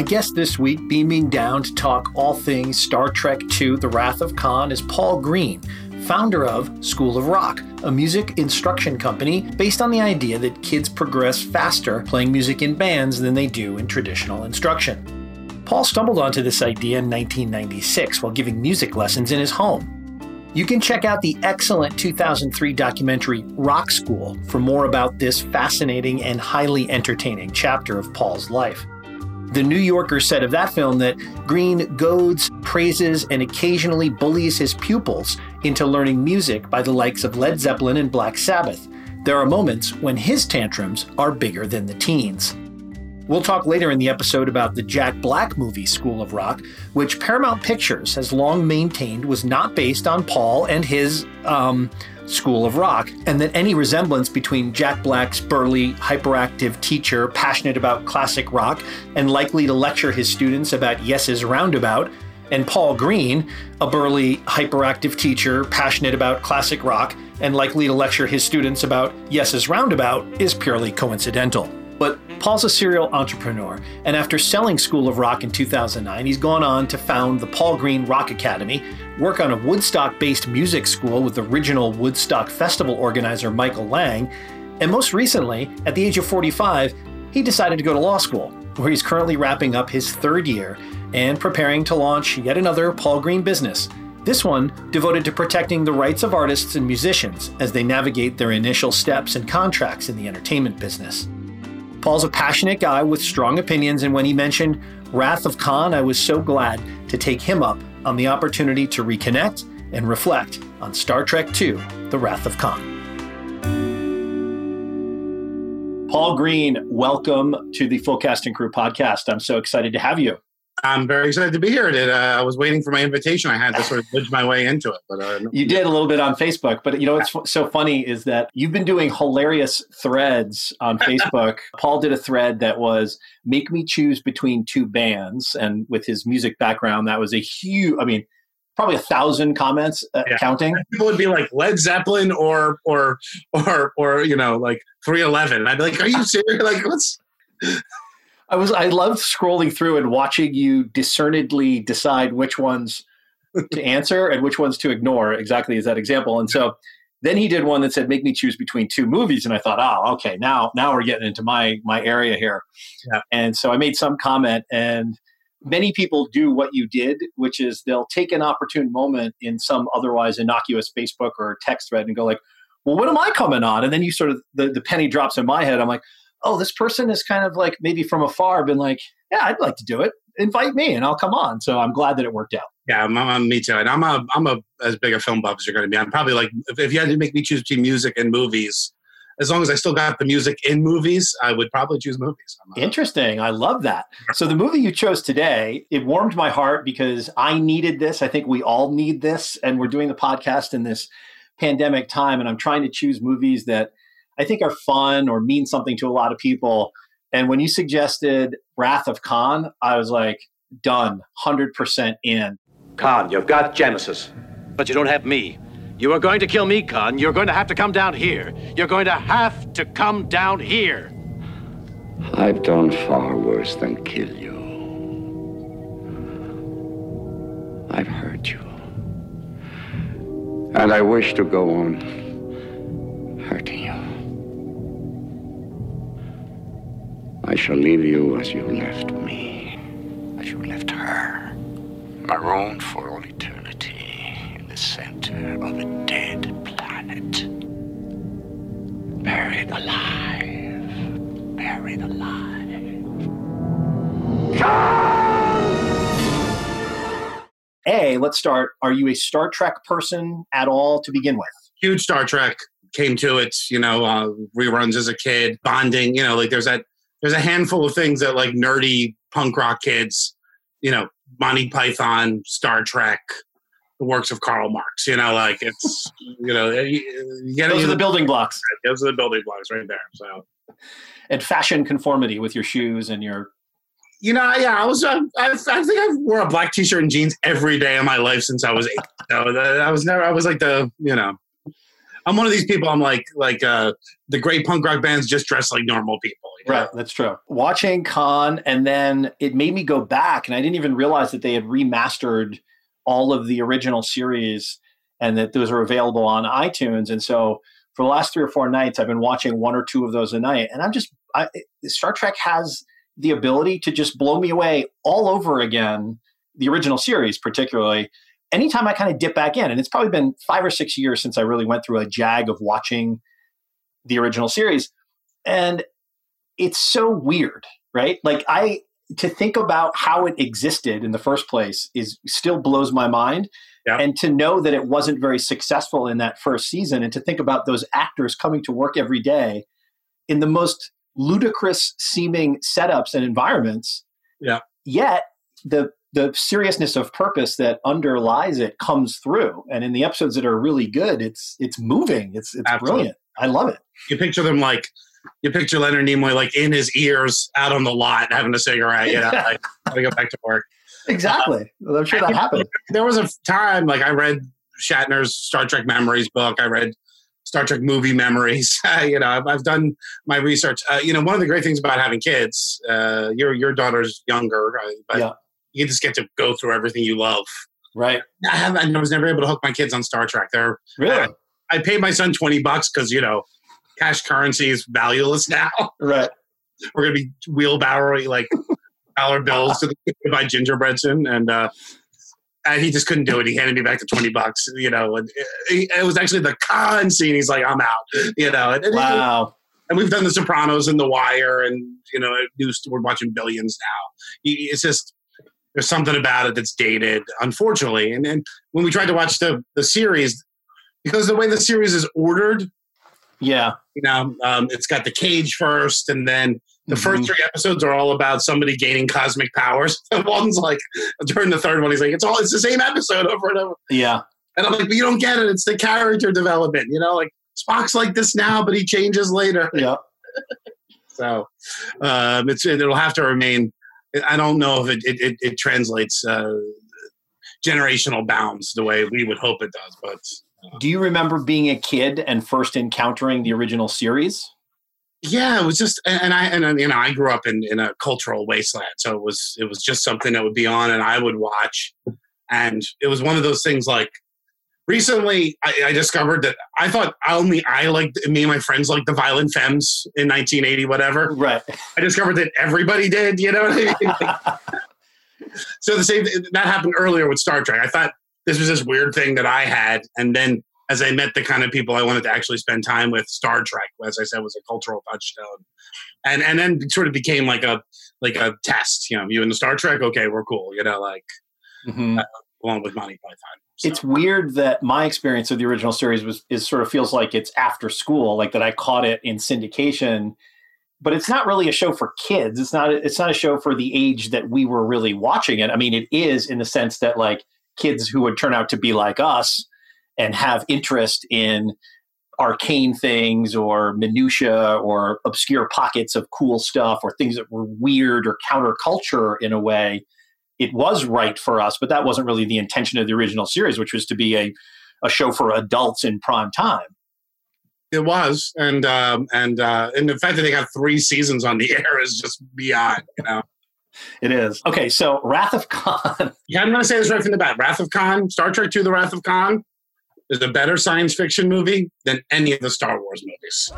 My guest this week, beaming down to talk all things Star Trek II The Wrath of Khan, is Paul Green, founder of School of Rock, a music instruction company based on the idea that kids progress faster playing music in bands than they do in traditional instruction. Paul stumbled onto this idea in 1996 while giving music lessons in his home. You can check out the excellent 2003 documentary Rock School for more about this fascinating and highly entertaining chapter of Paul's life. The New Yorker said of that film that Green goads, praises, and occasionally bullies his pupils into learning music by the likes of Led Zeppelin and Black Sabbath. There are moments when his tantrums are bigger than the teens. We'll talk later in the episode about the Jack Black movie School of Rock, which Paramount Pictures has long maintained was not based on Paul and his, um, School of Rock, and that any resemblance between Jack Black's burly, hyperactive teacher passionate about classic rock and likely to lecture his students about Yes's Roundabout, and Paul Green, a burly, hyperactive teacher passionate about classic rock and likely to lecture his students about Yes's Roundabout, is purely coincidental. But Paul's a serial entrepreneur, and after selling School of Rock in 2009, he's gone on to found the Paul Green Rock Academy, work on a Woodstock based music school with original Woodstock Festival organizer Michael Lang, and most recently, at the age of 45, he decided to go to law school, where he's currently wrapping up his third year and preparing to launch yet another Paul Green business. This one devoted to protecting the rights of artists and musicians as they navigate their initial steps and contracts in the entertainment business. Paul's a passionate guy with strong opinions, and when he mentioned Wrath of Khan, I was so glad to take him up on the opportunity to reconnect and reflect on Star Trek II The Wrath of Khan. Paul Green, welcome to the Full Cast and Crew podcast. I'm so excited to have you. I'm very excited to be here. Uh, I was waiting for my invitation. I had to sort of bridge my way into it. But uh, you did a little bit on Facebook. But you know what's so funny is that you've been doing hilarious threads on Facebook. Paul did a thread that was "Make me choose between two bands," and with his music background, that was a huge. I mean, probably a thousand comments uh, yeah. counting. People would be like Led Zeppelin or or or or you know like 311. I'd be like, "Are you serious? Like, what's?" I was I loved scrolling through and watching you discernedly decide which ones to answer and which ones to ignore exactly as that example. And so then he did one that said make me choose between two movies and I thought, "Oh, okay, now now we're getting into my my area here." Yeah. And so I made some comment and many people do what you did, which is they'll take an opportune moment in some otherwise innocuous Facebook or text thread and go like, "Well, what am I coming on?" And then you sort of the, the penny drops in my head. I'm like, oh, this person is kind of like maybe from afar been like, yeah, I'd like to do it. Invite me and I'll come on. So I'm glad that it worked out. Yeah, I'm, I'm, me too. And I'm a I'm a as big a film buff as you're going to be. I'm probably like if, if, you had to make me choose between music and movies, as long as I still got the music in movies, I would probably choose movies. Interesting. I love that. So the movie you chose today, it warmed my heart because I needed this. I think we all need this, and we're doing the podcast in this pandemic time, and I'm trying to choose movies that I think are fun or mean something to a lot of people. And when you suggested Wrath of Khan, I was like, done, 100% in. Khan, you've got Genesis, but you don't have me. You are going to kill me, Khan. You're going to have to come down here. You're going to have to come down here. I've done far worse than kill you. I've hurt you. And I wish to go on hurting you. I shall leave you as you left me, as you left her, marooned for all eternity in the center of a dead planet. Buried alive, buried alive. A, let's start. Are you a Star Trek person at all to begin with? Huge Star Trek came to it, you know, uh, reruns as a kid, bonding, you know, like there's that there's a handful of things that like nerdy punk rock kids, you know, Monty Python, Star Trek, the works of Karl Marx. You know, like it's you know, eh, you, you those are the building blocks. Those are the building blocks right there. So, and fashion conformity with your shoes and your. You know, yeah, I was. I, I, I think I wore a black T-shirt and jeans every day of my life since I was eight. so uh, I was never. I was like the you know I'm one of these people. I'm like like uh, the great punk rock bands just dress like normal people. Right, that's true. Watching Khan, and then it made me go back, and I didn't even realize that they had remastered all of the original series and that those are available on iTunes. And so for the last three or four nights, I've been watching one or two of those a night, and I'm just I, Star Trek has the ability to just blow me away all over again. The original series, particularly, anytime I kind of dip back in, and it's probably been five or six years since I really went through a jag of watching the original series, and it's so weird, right? Like I to think about how it existed in the first place is still blows my mind. Yeah. And to know that it wasn't very successful in that first season, and to think about those actors coming to work every day in the most ludicrous seeming setups and environments. Yeah. Yet the the seriousness of purpose that underlies it comes through. And in the episodes that are really good, it's it's moving. It's it's Absolutely. brilliant. I love it. You picture them like you picture Leonard Nimoy like in his ears out on the lot having a cigarette. You know, like gotta go back to work. Exactly. I'm sure that happened. There was a time like I read Shatner's Star Trek Memories book. I read Star Trek movie memories. you know, I've, I've done my research. Uh, you know, one of the great things about having kids, uh, your your daughter's younger, uh, but Yeah. you just get to go through everything you love. Right. I, have, I was never able to hook my kids on Star Trek. They're Really? I paid my son twenty bucks because you know cash currency is valueless now. Right. We're gonna be wheelbarrowing like dollar bills to, the, to buy gingerbread soon, and uh, and he just couldn't do it. He handed me back the twenty bucks. You know, and it, it was actually the Khan scene. He's like, "I'm out." You know, and, and- Wow. and we've done The Sopranos and The Wire, and you know, news- we're watching Billions now. It's just there's something about it that's dated, unfortunately. And then when we tried to watch the the series, because the way the series is ordered, Yeah. You know, um, it's got the cage first, and then the Mhm. first three episodes are all about somebody gaining cosmic powers. And one's like during the third one, he's like, it's all it's the same episode over and over. Yeah. And I'm like, but you don't get it. It's the character development, you know, like Spock's like this now, but he changes later. Yeah. So um, it's it'll have to remain. I don't know if it it, it, it translates uh, generational bounds the way we would hope it does, but Do you remember being a kid and first encountering the original series? yeah, it was just and and I and you know I grew up in in a cultural wasteland, so it was it was just something that would be on and I would watch, and it was one of those things like. Recently, I, I discovered that I thought only I liked me and my friends liked the Violent Femmes in 1980, whatever. Right. I discovered that everybody did. You know what I mean? so the same that happened earlier with Star Trek. I thought this was this weird thing that I had, and then as I met the kind of people I wanted to actually spend time with, Star Trek, as I said, was a cultural touchstone, and and then it sort of became like a like a test. You know, you into Star Trek? Okay, we're cool. You know, like Mhm. along with Monty Python. So, It's weird that my experience of the original series was is sort of feels like it's after school, like that I caught it in syndication, but it's not really a show for kids. It's not it's not a show for the age that we were really watching it. I mean, it is in the sense that like kids who would turn out to be like us and have interest in arcane things or minutia or obscure pockets of cool stuff or things that were weird or counterculture in a way it was right for us but that wasn't really the intention of the original series which was to be a, a show for adults in prime time it was, and um, and uh, and the fact that they got three seasons on the air is just beyond. You know. It is okay so wrath of khan Yeah, I'm going to say this right from the bat. Wrath of Khan, Star Trek II, The Wrath of Khan is a better science fiction movie than any of the Star Wars movies.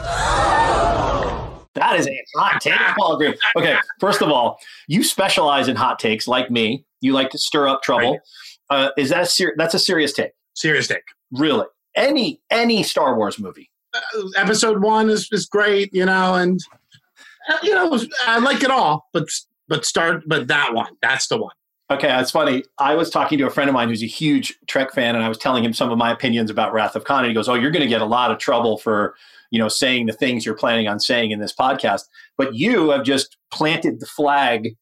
that is a hot take Paul agree. okay first of all you specialize in hot takes like me you like to stir up trouble uh, is that a ser- that's a serious take Serious take. really any any star wars movie Uh, episode one is, is great, you know, and uh, you know I like it all, but but start but that one, that's the one. Okay, that's funny. I was talking to a friend of mine who's a huge Trek fan, and I was telling him some of my opinions about Wrath of Khan. And he goes, "Oh, you're going to get a lot of trouble for you know saying the things you're planning on saying in this podcast." But you have just planted the flag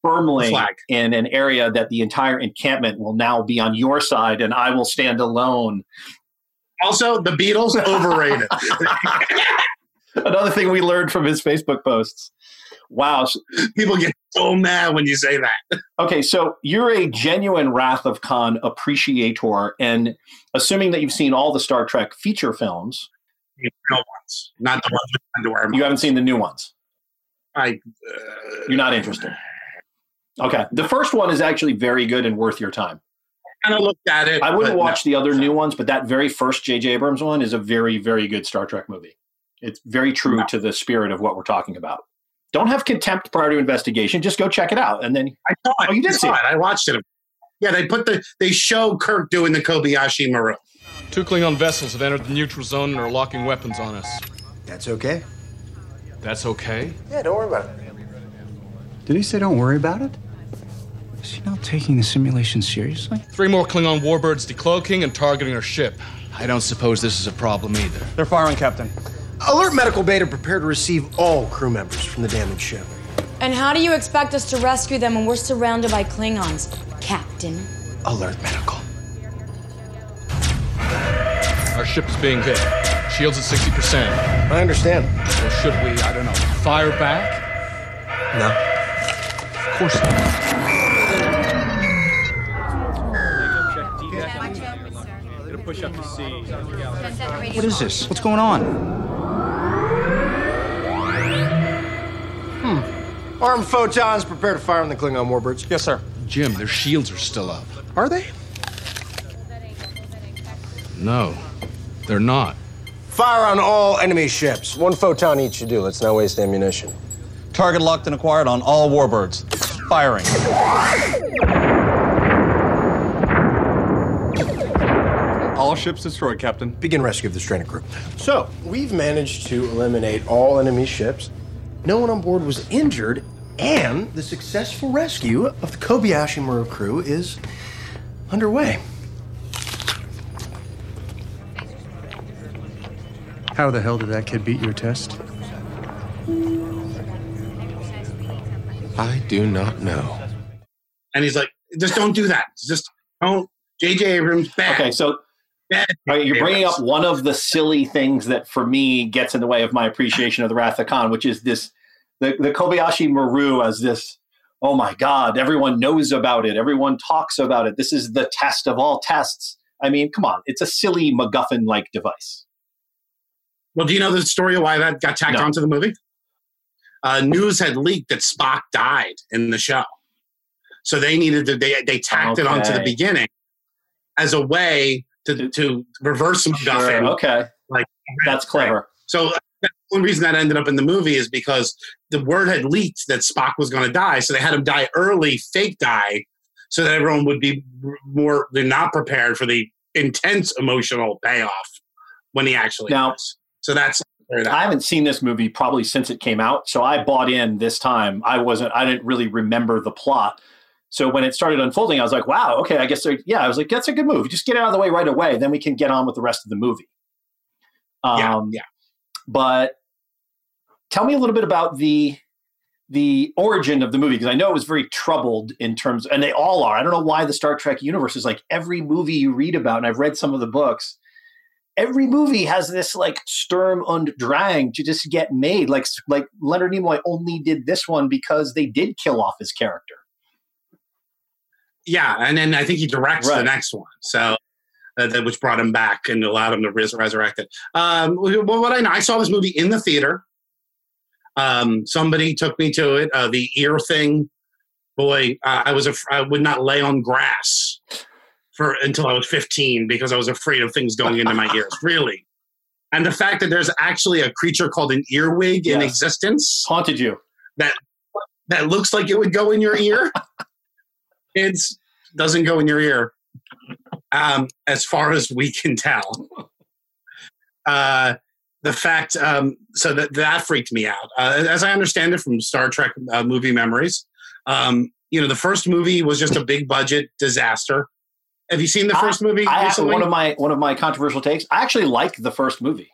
firmly Flag. in an area that the entire encampment will now be on your side, and I will stand alone. Also, the Beatles overrated. Another thing we learned from his Facebook posts. Wow, People get so mad when you say that. Okay, so you're a genuine Wrath of Khan appreciator, and assuming that you've seen all the Star Trek feature films, You know, ones, not the ones with underwear. you haven't seen the new ones. I, uh, You're not interested. Okay, the first one is actually very good and worth your time. kind of looked at it. I wouldn't watch the other new ones, but that very first J.J. Abrams one is a very, very good Star Trek movie. It's very true No. to the spirit of what we're talking about. Don't have contempt prior to investigation. Just go check it out, and then I saw it. Oh, you did I see it. it. I watched it. Yeah, they put the they show Kirk doing the Kobayashi Maru. Two Klingon vessels have entered the neutral zone and are locking weapons on us. That's okay. That's okay? Yeah, don't worry about it. Did he say don't worry about it? Is he not taking the simulation seriously? Three more Klingon warbirds decloaking and targeting our ship. I don't suppose this is a problem either. They're firing, Captain. Alert medical beta prepare to receive all crew members from the damaged ship. And how do you expect us to rescue them when we're surrounded by Klingons, Captain? Alert medical. Our ship is being hit. Shields at 60%. I understand. So should we, I don't know, fire back? No. Of course not. What is this? What's going on? Armed photons prepare to fire on the Klingon warbirds. Yes, sir. Jim, their shields are still up. Are they? No, they're not. Fire on all enemy ships. One photon each should do. Let's not waste ammunition. Target locked and acquired on all warbirds. Firing. All ships destroyed, Captain. Begin rescue of the stranded crew. So, we've managed to eliminate all enemy ships. No one on board was injured, and the successful rescue of the Kobayashi Maru crew is underway. How the hell did that kid beat your test? I do not know. And he's like, just don't do that. Just don't. J.J. Abrams bad. okay, so bad. All right, you're bringing up one of the silly things that, for me, gets in the way of my appreciation of the Wrath of Khan, which is this the, the Kobayashi Maru as this. Oh my God! Everyone knows about it. Everyone talks about it. This is the test of all tests. I mean, come on! It's a silly MacGuffin-like device. Well, do you know the story of why that got tacked No. onto the movie? Uh, news had leaked that Spock died in the show, so they needed to they they tacked it onto the beginning as a way to to reverse some Sure, MacGuffin. okay, Like that's clever. So uh, the only reason that ended up in the movie is because the word had leaked that Spock was going to die, so they had him die early, fake die, so that everyone would be more they're not prepared for the intense emotional payoff when he actually Now- dies. So that's I haven't seen this movie probably since it came out, so I bought in this time. I wasn't. I didn't really remember the plot. So when it started unfolding, I was like, "Wow, okay, I guess." they're- Yeah, I was like, "That's a good move. Just get out of the way right away, then we can get on with the rest of the movie." Um, yeah, yeah. But tell me a little bit about the the origin of the movie because I know it was very troubled in terms, and they all are. I don't know why the Star Trek universe is like every movie you read about, and I've read some of the books. Every movie has this like Sturm und Drang to just get made. Like like Leonard Nimoy only did this one because they did kill off his character. Yeah, and then I think he directs the next one. So uh, that which brought him back and allowed him to res- resurrect it. Um, well, what I know, I saw this movie in the theater. Um, somebody took me to it. Uh, the ear thing, boy, uh, I was af- I would not lay on grass for until I was 15 because I was afraid of things going into my ears. Really, and the fact that there's actually a creature called an earwig in existence Haunted you. that that looks like it would go in your ear. it doesn't go in your ear, um, as far as we can tell. Uh, the fact, um, so that that freaked me out. Uh, as I understand it from Star Trek uh, movie memories, um, you know, the first movie was just a big budget disaster. Have you seen the first movie I, one of my one of my controversial takes. I actually like the first movie,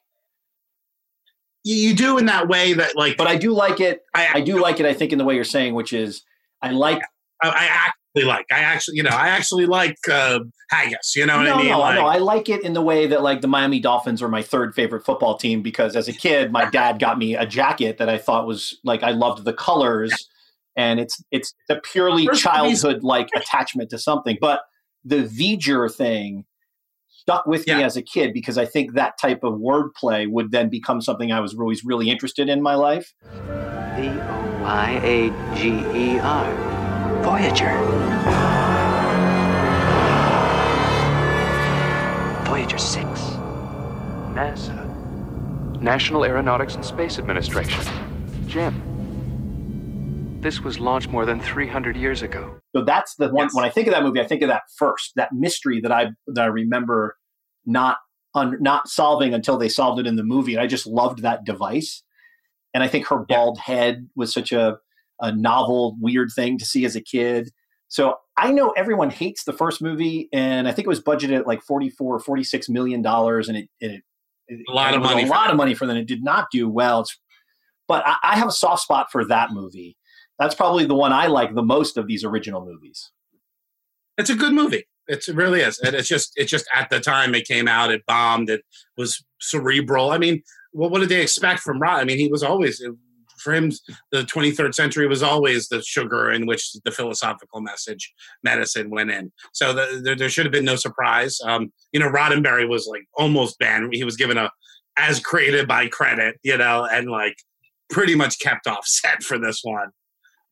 you, you do in that way that, like, but I do like it. I, I do like it. I think in the way you're saying, which is I like I, I like. I actually, you know, I actually like uh, haggis. You know what no, I mean? No, like, no, I like it in the way that like the Miami Dolphins are my third favorite football team because as a kid, my dad got me a jacket that I thought was like I loved the colors and it's it's a purely First childhood like attachment to something. But the V'ger thing stuck with me as a kid because I think that type of wordplay would then become something I was always really interested in my life. V O Y A G E R. Voyager. Voyager 6. NASA. National Aeronautics and Space Administration. Jim. This was launched more than 300 years ago. So that's the one. Yes. When I think of that movie, I think of that first, that mystery that I that I remember not un, not solving until they solved it in the movie. And I just loved that device. And I think her bald head was such a a novel, weird thing to see as a kid. So I know everyone hates the first movie, and I think it was budgeted at like 44 46 million dollars, and it, it, it A lot of money a for lot that. of money for them. It did not do well. It's, but I, I have a soft spot for that movie. That's probably the one I like the most of these original movies. It's a good movie. It's, it really is. And it's just, it's just at the time it came out, it bombed, it was cerebral. I mean, well, what did they expect from Rod? I mean, he was always, for him, the 23rd century was always the sugar in which the philosophical message medicine went in. So the, there, there should have been no surprise. Um, you know, Roddenberry was like almost banned. He was given a as created by credit, you know, and like pretty much kept off set for this one.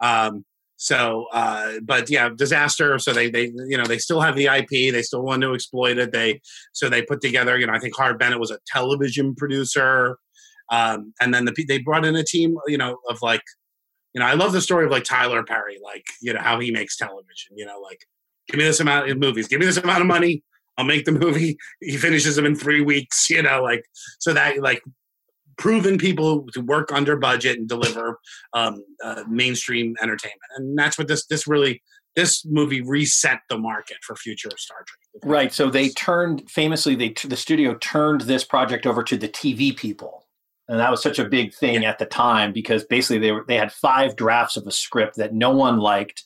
Um, so, uh, but yeah, disaster. So they, they, you know, they still have the IP. They still want to exploit it. They, so they put together, you know, I think Harve Bennett was a television producer. Um, and then the, they brought in a team, you know, of like, you know, I love the story of like Tyler Perry, like, you know, how he makes television, you know, like, give me this amount of movies, give me this amount of money. I'll make the movie. He finishes them in three weeks, you know, like, so that like proven people to work under budget and deliver um, uh, mainstream entertainment, and that's what this this really this movie reset the market for future Star Trek. Right. So they turned famously. They the studio turned this project over to the TV people, and that was such a big thing at the time because basically they were they had five drafts of a script that no one liked,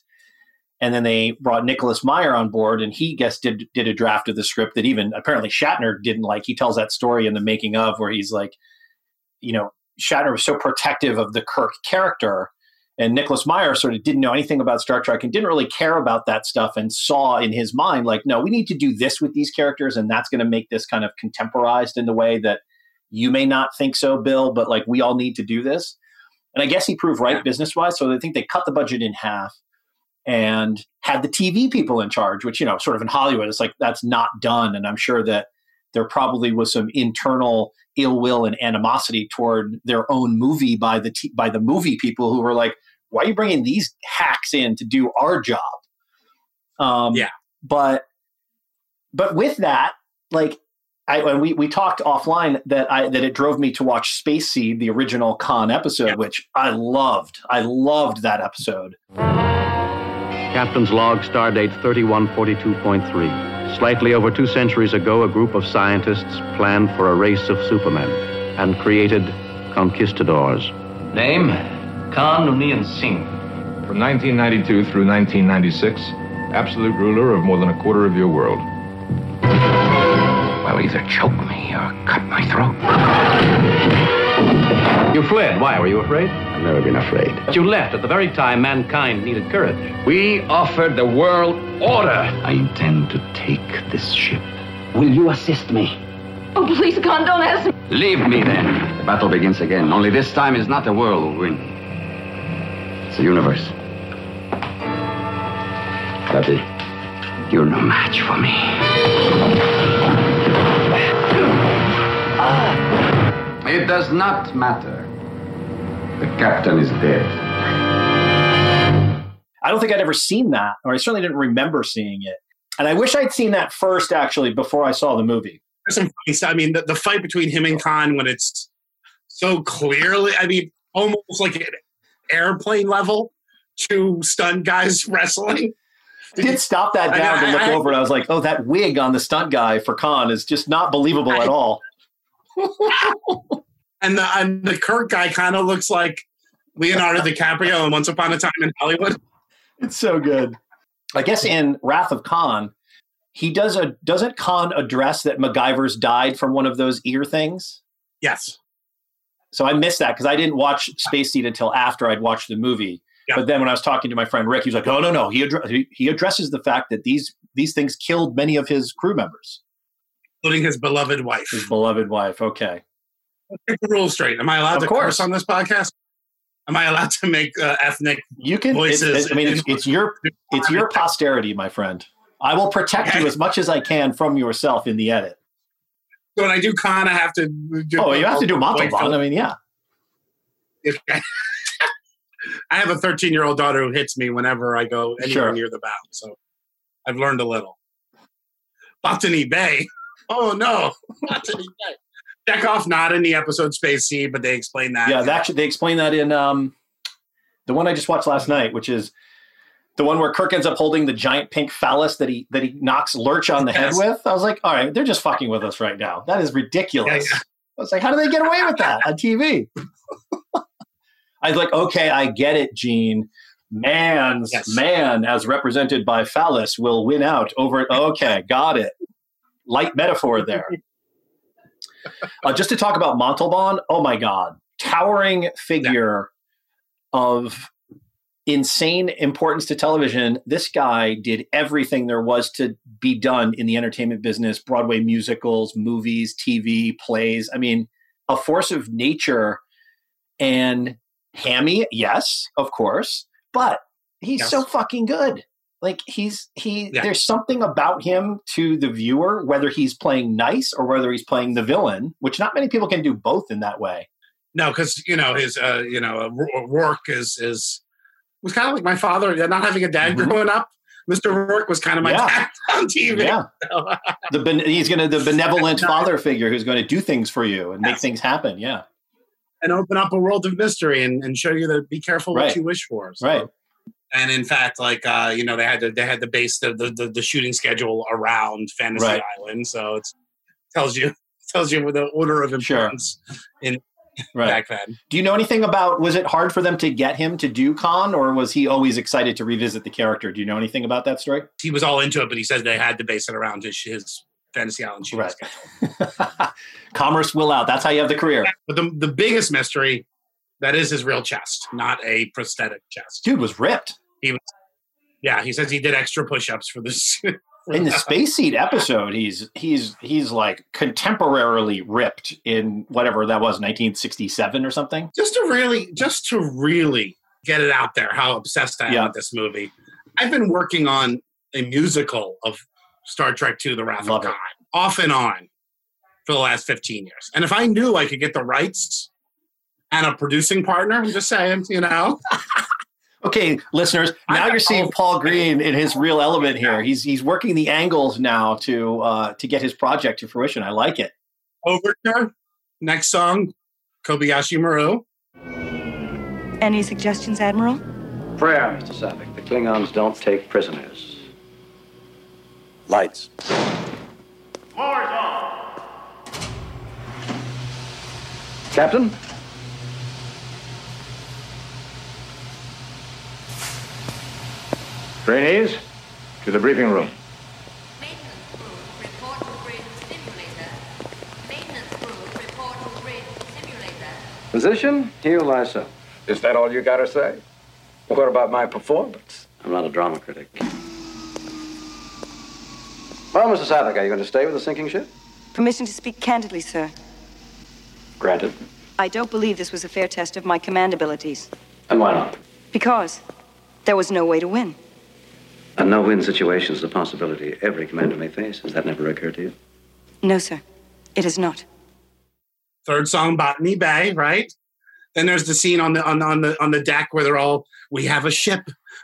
and then they brought Nicholas Meyer on board, and he guess did did a draft of the script that even apparently Shatner didn't like. He tells that story in the making of where he's like, you know, Shatner was so protective of the Kirk character. And Nicholas Meyer sort of didn't know anything about Star Trek and didn't really care about that stuff and saw in his mind, like, no, we need to do this with these characters, and that's going to make this kind of contemporized in the way that you may not think so, Bill, but like we all need to do this. And I guess he proved right Yeah. business wise. So I think they cut the budget in half and had the TV people in charge, which, you know, sort of in Hollywood, it's like that's not done. And I'm sure that there probably was some internal ill will and animosity toward their own movie by the t- by the movie people who were like, "Why are you bringing these hacks in to do our job?" Um, Yeah. but but with that, like, I and we we talked offline that I that it drove me to watch Space Seed, the original Khan episode, Yeah. which I loved. I loved that episode. Captain's log, stardate 3142.3. Slightly over two centuries ago, a group of scientists planned for a race of supermen and created conquistadors. Name? Khan Noonien Singh. From 1992 through 1996, absolute ruler of more than a quarter of your world. Well, either choke me or cut my throat. You fled. Why? Were you afraid? I've never been afraid. But you left at the very time mankind needed courage. We offered the world order. I intend to take this ship. Will you assist me? Oh, please, Khan, don't ask me. Leave me then. The battle begins again. Only this time is not the world will win. It's the universe. Daddy, you're no match for me. It does not matter. The captain is dead. I don't think I'd ever seen that, or I certainly didn't remember seeing it. And I wish I'd seen that first, actually, before I saw the movie. There's some funny stuff. I mean, the, the fight between him and Khan when it's so clearly, I mean, almost like an airplane level, two stunned guys wrestling. I did stop that I- down to look I- over, and I was like, "Oh, that wig on the stunt guy for Khan is just not believable at all." And the and the Kirk guy kind of looks like Leonardo DiCaprio in Once Upon a Time in Hollywood. It's so good. I guess in Wrath of Khan, he does a doesn't Khan address that McGivers died from one of those ear things? Yes. So I missed that because I didn't watch Space Seed until after I'd watched the movie. But then when I was talking to my friend Rick, he was like, "Oh no, no." He addre- he- he addresses the fact that these these things killed many of his crew members, including his beloved wife. His beloved wife. Okay. Get the rules straight. Am I allowed Of to course. curse on this podcast? Am I allowed to make uh, ethnic You can. Voices? it's- I mean, it's, it's your it's your posterity, my friend. I will protect you as much as I can from yourself in the edit. So when I do Khan, I have to do. Oh, you have to do Montalban. I mean, yeah. I have a 13 year old daughter who hits me whenever I go anywhere Sure. near the bound. So I've learned a little. Botany Bay. Oh no. Chekhov not in the episode Space Seed, but they explain that. Yeah, actually they explain that in um, the one I just watched last night, which is the one where Kirk ends up holding the giant pink phallus that he that he knocks Lurch on the Yes. head with. I was like, all right, they're just fucking with us right now. That is ridiculous. Yeah, I was like, how do they get away with that on TV? I was like, okay, I get it, Gene. Man's man, as represented by phallus, will win out over. Okay, got it. Light metaphor there. Uh, just to talk about Montalban, oh my God, towering figure of insane importance to television. This guy did everything there was to be done in the entertainment business Broadway musicals, movies, TV, plays. I mean, a force of nature and hammy, yes, of course, but he's Yes. so fucking good. Like he's he Yeah. there's something about him to the viewer, whether he's playing nice or whether he's playing the villain, which not many people can do both in that way. No, because you know his uh, you know uh, Roarke is is was kind of like my father. uh, Not having a dad growing up, Mr. Roarke was kind of my Mm-hmm. Yeah. dad on TV. Yeah. The ben- he's going to the benevolent father figure who's going to do things for you and make things happen. Yeah. and open up a world of mystery and, and show you that be careful Right. what you wish for. So- Right. And in fact, like uh, you know, they had to they had to base the the, the, shooting schedule around Fantasy Right. Island, so it tells you tells you the order of importance in Right. back then. Do you know anything about was it hard for them to get him to do Khan or was he always excited to revisit the character? Do you know anything about that story? He was all into it, but he said they had to base it around his his Fantasy Island shooting Right. schedule. Commerce will out. That's how you have the career. But the the biggest mystery that is his real chest, not a prosthetic chest. Dude was ripped. He was. Yeah, he says he did extra push-ups for this. for In the Space Seed episode, he's he's he's like contemporarily ripped in whatever that was, 1967 or something. just to really just to really get it out there how obsessed I am Yeah. with this movie. I've been working on a musical of Star Trek II: The Wrath Love of it. Khan off and on for the last 15 years. And if I knew I could get the rights and a producing partner, I'm just saying, you know, Okay, listeners, now you're seeing Paul Green in his real element here. He's he's working the angles now to uh, to get his project to fruition. I like it. Overture, next song, Kobayashi Maru. Any suggestions, Admiral? Prayer, Mr. Saavik. The Klingons don't take prisoners. Lights. Captain? Trainees, to the briefing room. Maintenance proof, report operating stimulator. Maintenance proof, report operating simulator. Position, here lie so. Is that all you got to say? What about my performance? I'm not a drama critic. Well, Mr. Saavik, are you going to stay with the sinking ship? Permission to speak candidly, sir. Granted. I don't believe this was a fair test of my command abilities. And why not? Because there was no way to win. A no-win situation is a possibility every commander may face. Has that never occurred to you? No, sir. It is not. Third song, Botany Bay, right? Then there's the scene on the on the on the on the deck where they're all, we have a ship,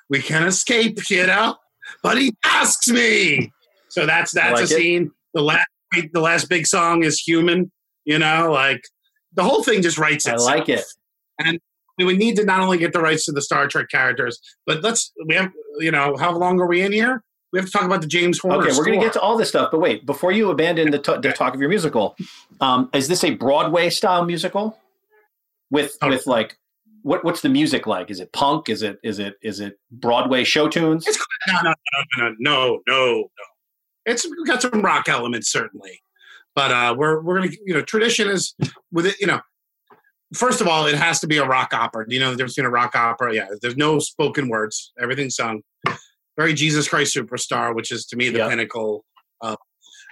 we can escape, you know. But he asks me. So that's that's like a it. scene. The last the last big song is human, you know, like the whole thing just writes I like it. And we would need to not only get the rights to the Star Trek characters, but let's we have you know how long are we in here? We have to talk about the James Horner. Okay, we're going to get to all this stuff, but wait, before you abandon the, the talk of your musical, um, is this a Broadway style musical with Oh. with like what what's the music like? Is it punk? Is it is it is it Broadway show tunes? It's no, no, no, no, no, no, no. It's got some rock elements certainly, but uh, we're we're gonna you know tradition is with it. You know, first of all, it has to be a rock opera. You know, there's been a rock opera. Yeah, there's no spoken words. Everything's sung. Very Jesus Christ Superstar, which is to me the pinnacle of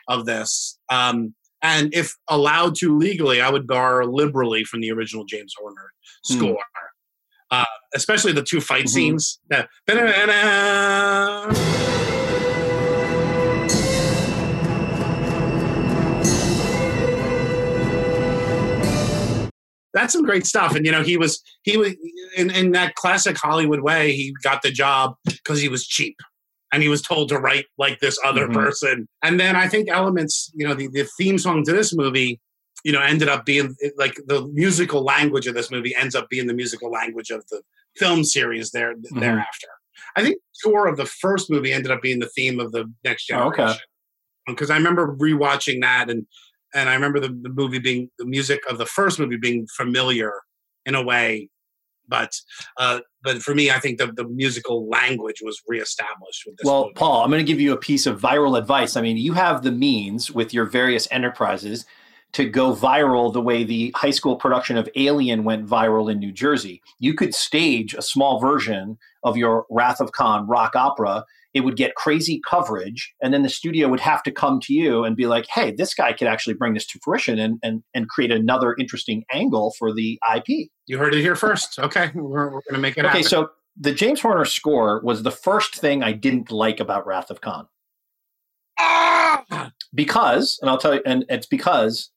of this. Um, and if allowed to legally, I would borrow liberally from the original James Horner Hmm. score, uh, especially the two fight Mhm. scenes. That's some great stuff. And you know, he was he was in, in that classic Hollywood way, he got the job because he was cheap. And he was told to write like this other Mhm. person. And then I think elements, you know, the, the theme song to this movie, you know, ended up being like the musical language of this movie ends up being the musical language of the film series there thereafter. I think the score of the first movie ended up being the theme of the next Oh, okay. generation. Because I remember rewatching that and and I remember the, the movie being the music of the first movie being familiar in a way. But uh, but for me, I think the, the musical language was reestablished with this Well, movie. Paul, I'm going to give you a piece of viral advice. I mean, you have the means with your various enterprises to go viral the way the high school production of Alien went viral in New Jersey. You could stage a small version of your Wrath of Khan rock opera. It would get crazy coverage, and then the studio would have to come to you and be like, "Hey, this guy could actually bring this to fruition and and, and create another interesting angle for the IP." You heard it here first. Okay, we're, we're going to make it Okay, happen. so the James Horner score was the first thing I didn't like about Wrath of Khan. Ah! Because, and I'll tell you, and it's because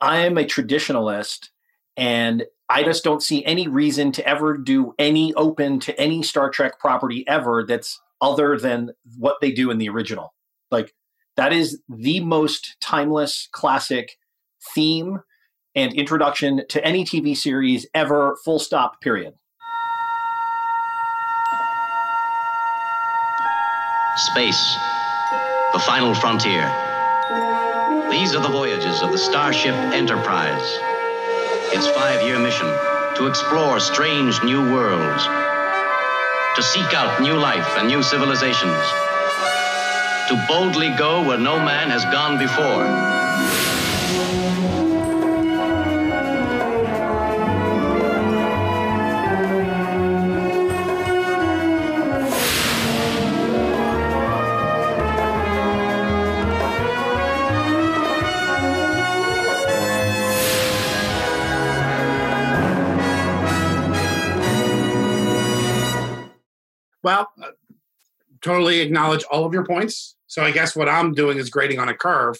I am a traditionalist and I just don't see any reason to ever do any open to any Star Trek property ever that's other than what they do in the original. Like, that is the most timeless classic theme and introduction to any TV series ever, full stop, period. Space, the final frontier. These are the voyages of the Starship Enterprise. Its five year mission to explore strange new worlds, to seek out new life and new civilizations, to boldly go where no man has gone before. Totally acknowledge all of your points. So I guess what I'm doing is grading on a curve.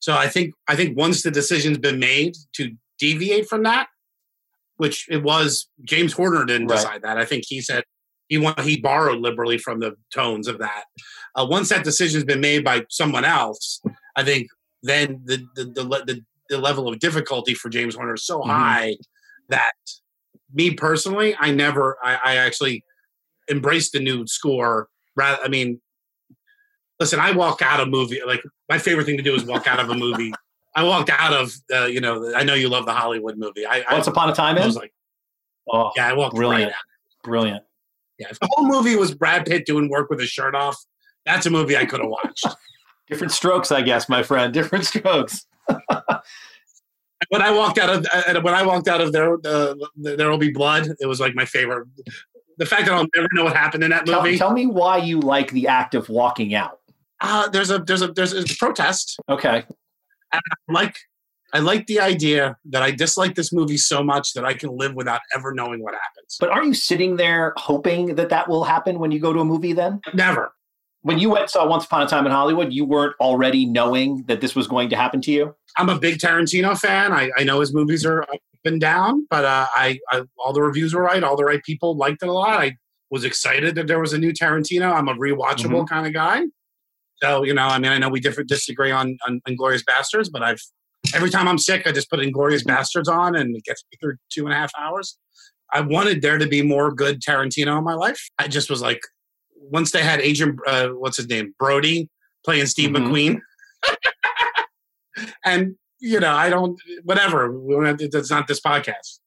So I think I think once the decision's been made to deviate from that, which it was James Horner didn't Right. decide that. I think he said he want, he borrowed liberally from the tones of that. Uh, once that decision's been made by someone else, I think then the the the, the, the level of difficulty for James Horner is so Mhm. high that me personally, I never I, I actually embraced the new score. Rather, I mean, listen, I walk out of movie like my favorite thing to do is walk out of a movie. I walked out of uh, you know I know you love the Hollywood movie. I, I Once Upon a Time I in? was like, Oh, yeah, I walked brilliant. right out. Brilliant. Yeah, if the whole movie was Brad Pitt doing work with his shirt off, that's a movie I could have watched. Different strokes, I guess, my friend. Different strokes. when I walked out of uh, when I walked out of there, uh, there will be blood. It was like my favorite. The fact that I'll never know what happened in that Tell, movie. tell me why you like the act of walking out. Uh, there's a there's a there's a protest. Okay. And I like I like the idea that I dislike this movie so much that I can live without ever knowing what happens. But are you sitting there hoping that that will happen when you go to a movie then? Never. When you went saw Once Upon a Time in Hollywood, you weren't already knowing that this was going to happen to you? I'm a big Tarantino fan. I, I know his movies are and down, but uh, I, I all the reviews were right. All the right people liked it a lot. I was excited that there was a new Tarantino. I'm a rewatchable Mhm. kind of guy. So you know, I mean, I know we differ, disagree on, on Inglourious Basterds, but I've every time I'm sick, I just put Inglourious Basterds on, and it gets me through two and a half hours. I wanted there to be more good Tarantino in my life. I just was like, once they had Agent, uh, what's his name, Brody playing Steve Mhm. McQueen, and you know, I don't, whatever. That's not this podcast.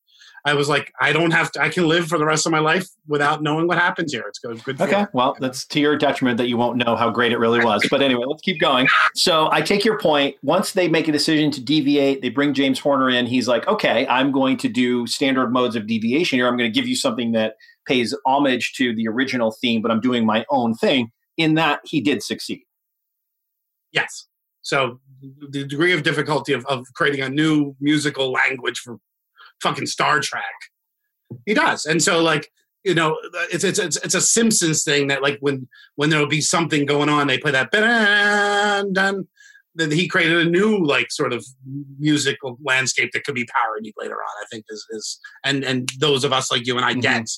I was like, I don't have to. I can live for the rest of my life without knowing what happens here. It's good. good Okay, well, that's to your detriment that you won't know how great it really was. But anyway, let's keep going. So I take your point. Once they make a decision to deviate, they bring James Horner in. He's like, okay, I'm going to do standard modes of deviation here. I'm going to give you something that pays homage to the original theme, but I'm doing my own thing. In that, he did succeed. Yes. So the degree of difficulty of, of creating a new musical language for fucking Star Trek, he does. And so like you know, it's it's it's, it's a Simpsons thing that like when when there'll be something going on, they play that dun. Then he created a new like sort of musical landscape that could be parodied later on. I think is is and and those of us like you and I mm-hmm. get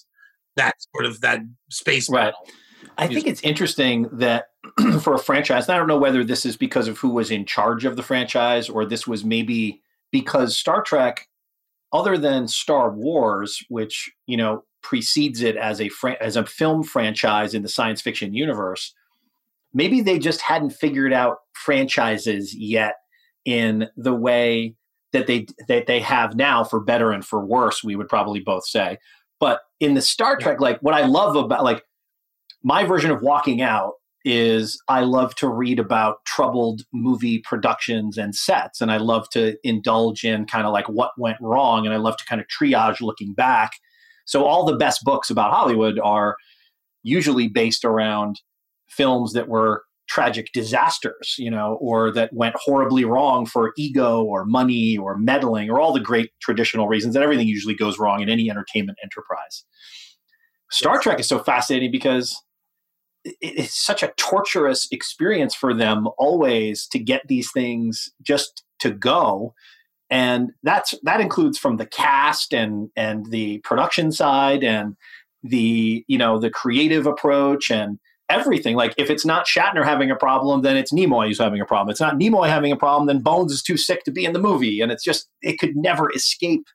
that sort of that space Right. battle. I think it's interesting that for a franchise, and I don't know whether this is because of who was in charge of the franchise or this was maybe because Star Trek, other than Star Wars, which you know precedes it as a fran- as a film franchise in the science fiction universe, maybe they just hadn't figured out franchises yet in the way that they that they have now for better and for worse we would probably both say. But in the star trek like what i love about like my version of walking out is I love to read about troubled movie productions and sets, and I love to indulge in kind of like what went wrong, and I love to kind of triage looking back. So all the best books about Hollywood are usually based around films that were tragic disasters, you know, or that went horribly wrong for ego or money or meddling or all the great traditional reasons that everything usually goes wrong in any entertainment enterprise. Star Trek is so fascinating because it's such a torturous experience for them always to get these things just to go. And that's that includes from the cast and and the production side and the you know the creative approach and everything. Like if it's not Shatner having a problem then it's Nimoy who's having a problem. It's not Nimoy having a problem then Bones is too sick to be in the movie. And it's just it could never escape.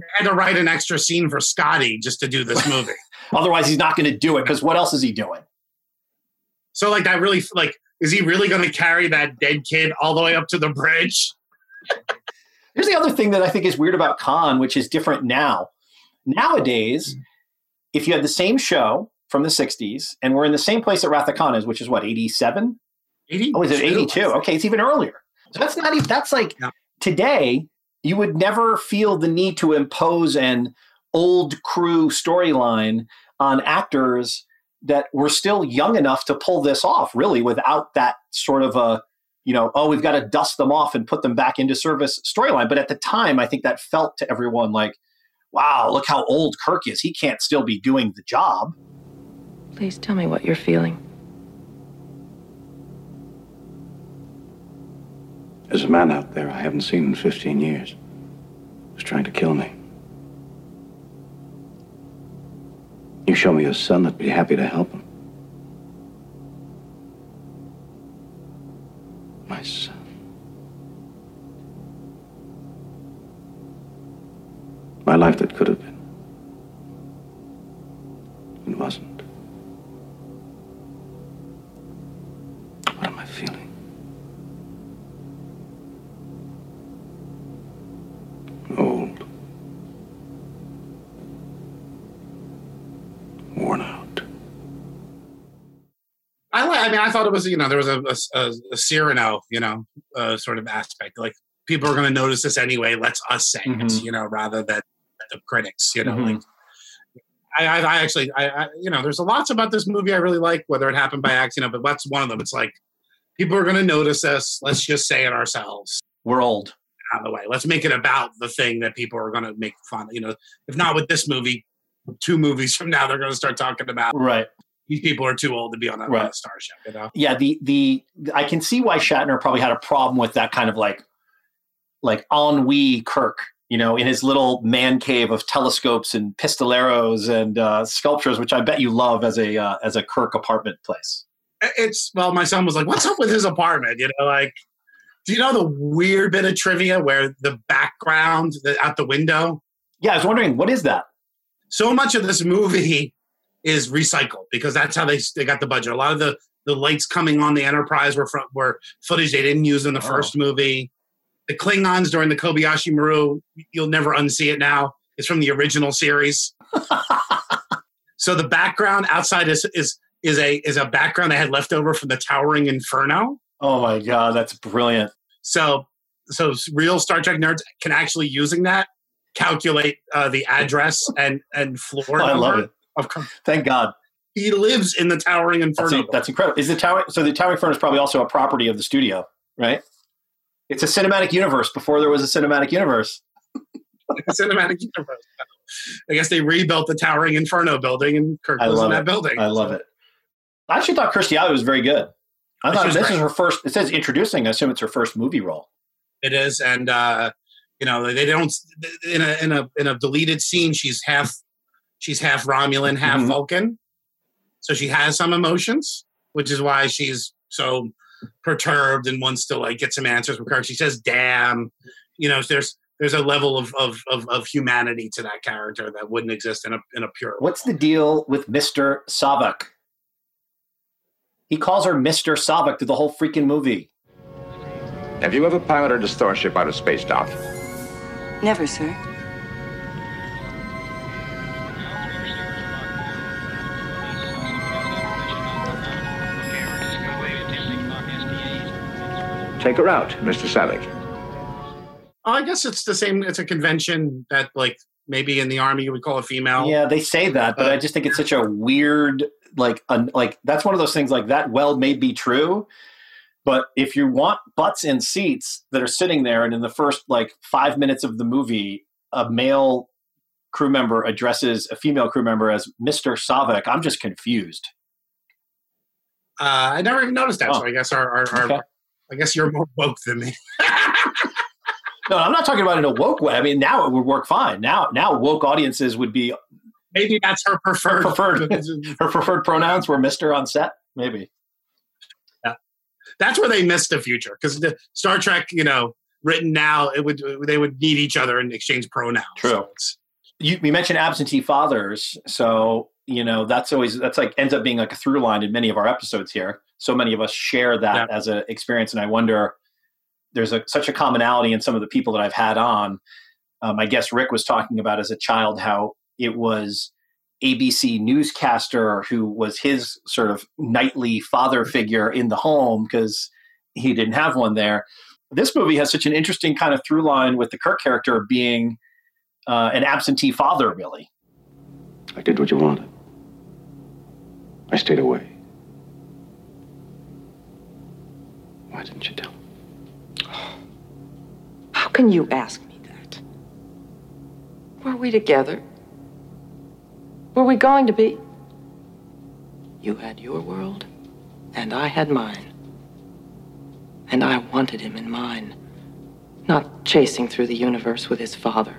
I had to write an extra scene for Scotty just to do this movie. otherwise he's not going to do it because what else is he doing So like that really like is he really going to carry that dead kid all the way up to the bridge? Here's the other thing that I think is weird about Khan, which is different now. Nowadays, if you had the same show from the 60s and we're in the same place that Wrath of Khan is, which is what, 87? 80? Oh, is it 82? Okay, it's even earlier. So that's not even, that's like today, you would never feel the need to impose an old crew storyline on actors that we're still young enough to pull this off, really, without that sort of a, you know, oh, we've got to dust them off and put them back into service storyline. But at the time, I think that felt to everyone like, wow, look how old Kirk is. He can't still be doing the job. Please tell me what you're feeling. There's a man out there I haven't seen in 15 years who's trying to kill me. You show me your son, I'd be happy to help him. My son. My life that could have been. It wasn't. What am I feeling? I li- I mean I thought it was you know there was a a, a, Cyrano you know uh, sort of aspect like people are going to notice this anyway. Let's us say it Mhm. you know rather than the critics you know Mhm. like. I, I, I actually, I, I, you know, there's a lots about this movie I really like, whether it happened by accident, but that's one of them. It's like people are going to notice us. Let's just say it ourselves. We're old. Out of the way. Let's make it about the thing that people are going to make fun. of. You know, if not with this movie, two movies from now, they're going to start talking about. Right. These people are too old to be on a, on a Right. starship. You know. yeah the the i can see why shatner probably had a problem with that kind of like like ennui kirk you know in his little man cave of telescopes and pistoleros and uh, sculptures which i bet you love as a uh, as a kirk apartment place it's well my son was like what's up with his apartment you know like do you know the weird bit of trivia where the background the, out the window yeah i was wondering what is that so much of this movie is recycled because that's how they they got the budget a lot of the the lights coming on the enterprise were from were footage they didn't use in the first movie the klingons during the kobayashi maru you'll never unsee it now It's from the original series. so the background outside is is is a is a background they had left over from the Towering Inferno. Oh my god, that's brilliant. So so real Star Trek nerds can actually using that calculate uh, the address and and floor Oh, I love it. Of Thank God. he lives in the Towering That's, Inferno. that's incredible. Is the tower so the Towering Inferno is probably also a property of the studio, right? It's a cinematic universe before there was a cinematic universe. cinematic universe. I guess they rebuilt the Towering Inferno building, and Kirk I was in that it. building. I love it. I actually thought Kirstie Alley was very good. I thought this great. is her first. It says introducing. I assume it's her first movie role. It is, and uh, you know they don't in a in a in a deleted scene. She's half she's half Romulan, half Mhm. Vulcan, so she has some emotions, which is why she's so perturbed and wants to like get some answers from Kirk. She says, "Damn," you know. There's there's a level of of of, of humanity to that character that wouldn't exist in a in a pure. What's the deal with Mister Saavik? He calls her Mister Saavik through the whole freaking movie. Have you ever piloted a starship out of space, Doc? Never, sir. Take her out, Mr. Saavik. I guess it's the same. It's a convention that like maybe in the army you would call a female. Yeah, they say that, but I just think it's such a weird, like, un, like that's one of those things like that. Well, may be true, but if you want butts in seats that are sitting there, and in the first like five minutes of the movie, a male crew member addresses a female crew member as Mister Saavik, I'm just confused. Uh, I never even noticed that. Oh. So I guess our, our, our Okay. I guess you're more woke than me. No, I'm not talking about in a woke way. I mean, now it would work fine. Now, now woke audiences would be Maybe that's her preferred. preferred. her preferred pronouns were Mister on set. Maybe. Yeah, that's where they missed the future because the Star Trek, you know, written now, it would they would need each other and exchange pronouns. True. So you, we mentioned absentee fathers, so you know that's always that's like ends up being like a through line in many of our episodes here. So many of us share that as an experience, and I wonder there's a, such a commonality in some of the people that I've had on. Um, I guess Rick was talking about as a child how it was ABC newscaster who was his sort of nightly father figure in the home because he didn't have one there. This movie has such an interesting kind of through line with the Kirk character being uh, an absentee father, really. I did what you wanted. I stayed away. Why didn't you tell me? How can you ask me that? Were we together? Were we going to be? You had your world, and I had mine. And I wanted him in mine, not chasing through the universe with his father.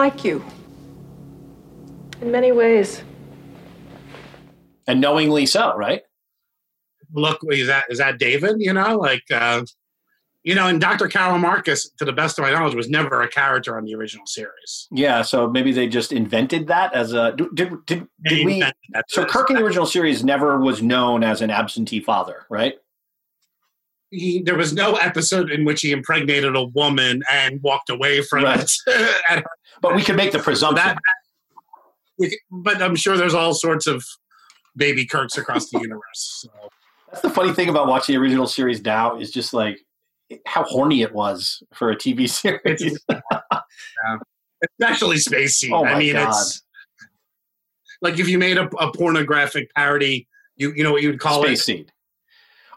Like you. In many ways. And knowingly so, right? look, is that is that David? You know, like uh, you know, and Dr. Carol Marcus, to the best of my knowledge, was never a character on the original series. Yeah, so maybe they just invented that as a did did, did, They we? that. So Kirk in the original series never was known as an absentee father, right? He, there was no episode in which he impregnated a woman and walked away from Right. it. But we could make the presumption. that, we- but I'm sure there's all sorts of baby Kirks across the universe. So. That's the funny thing about watching the original series now is just like how horny it was for a TV series. Yeah. Especially Space Seed. Oh I mean, God. it's like if you made a, a pornographic parody, you you know what you would call Space it? Seed.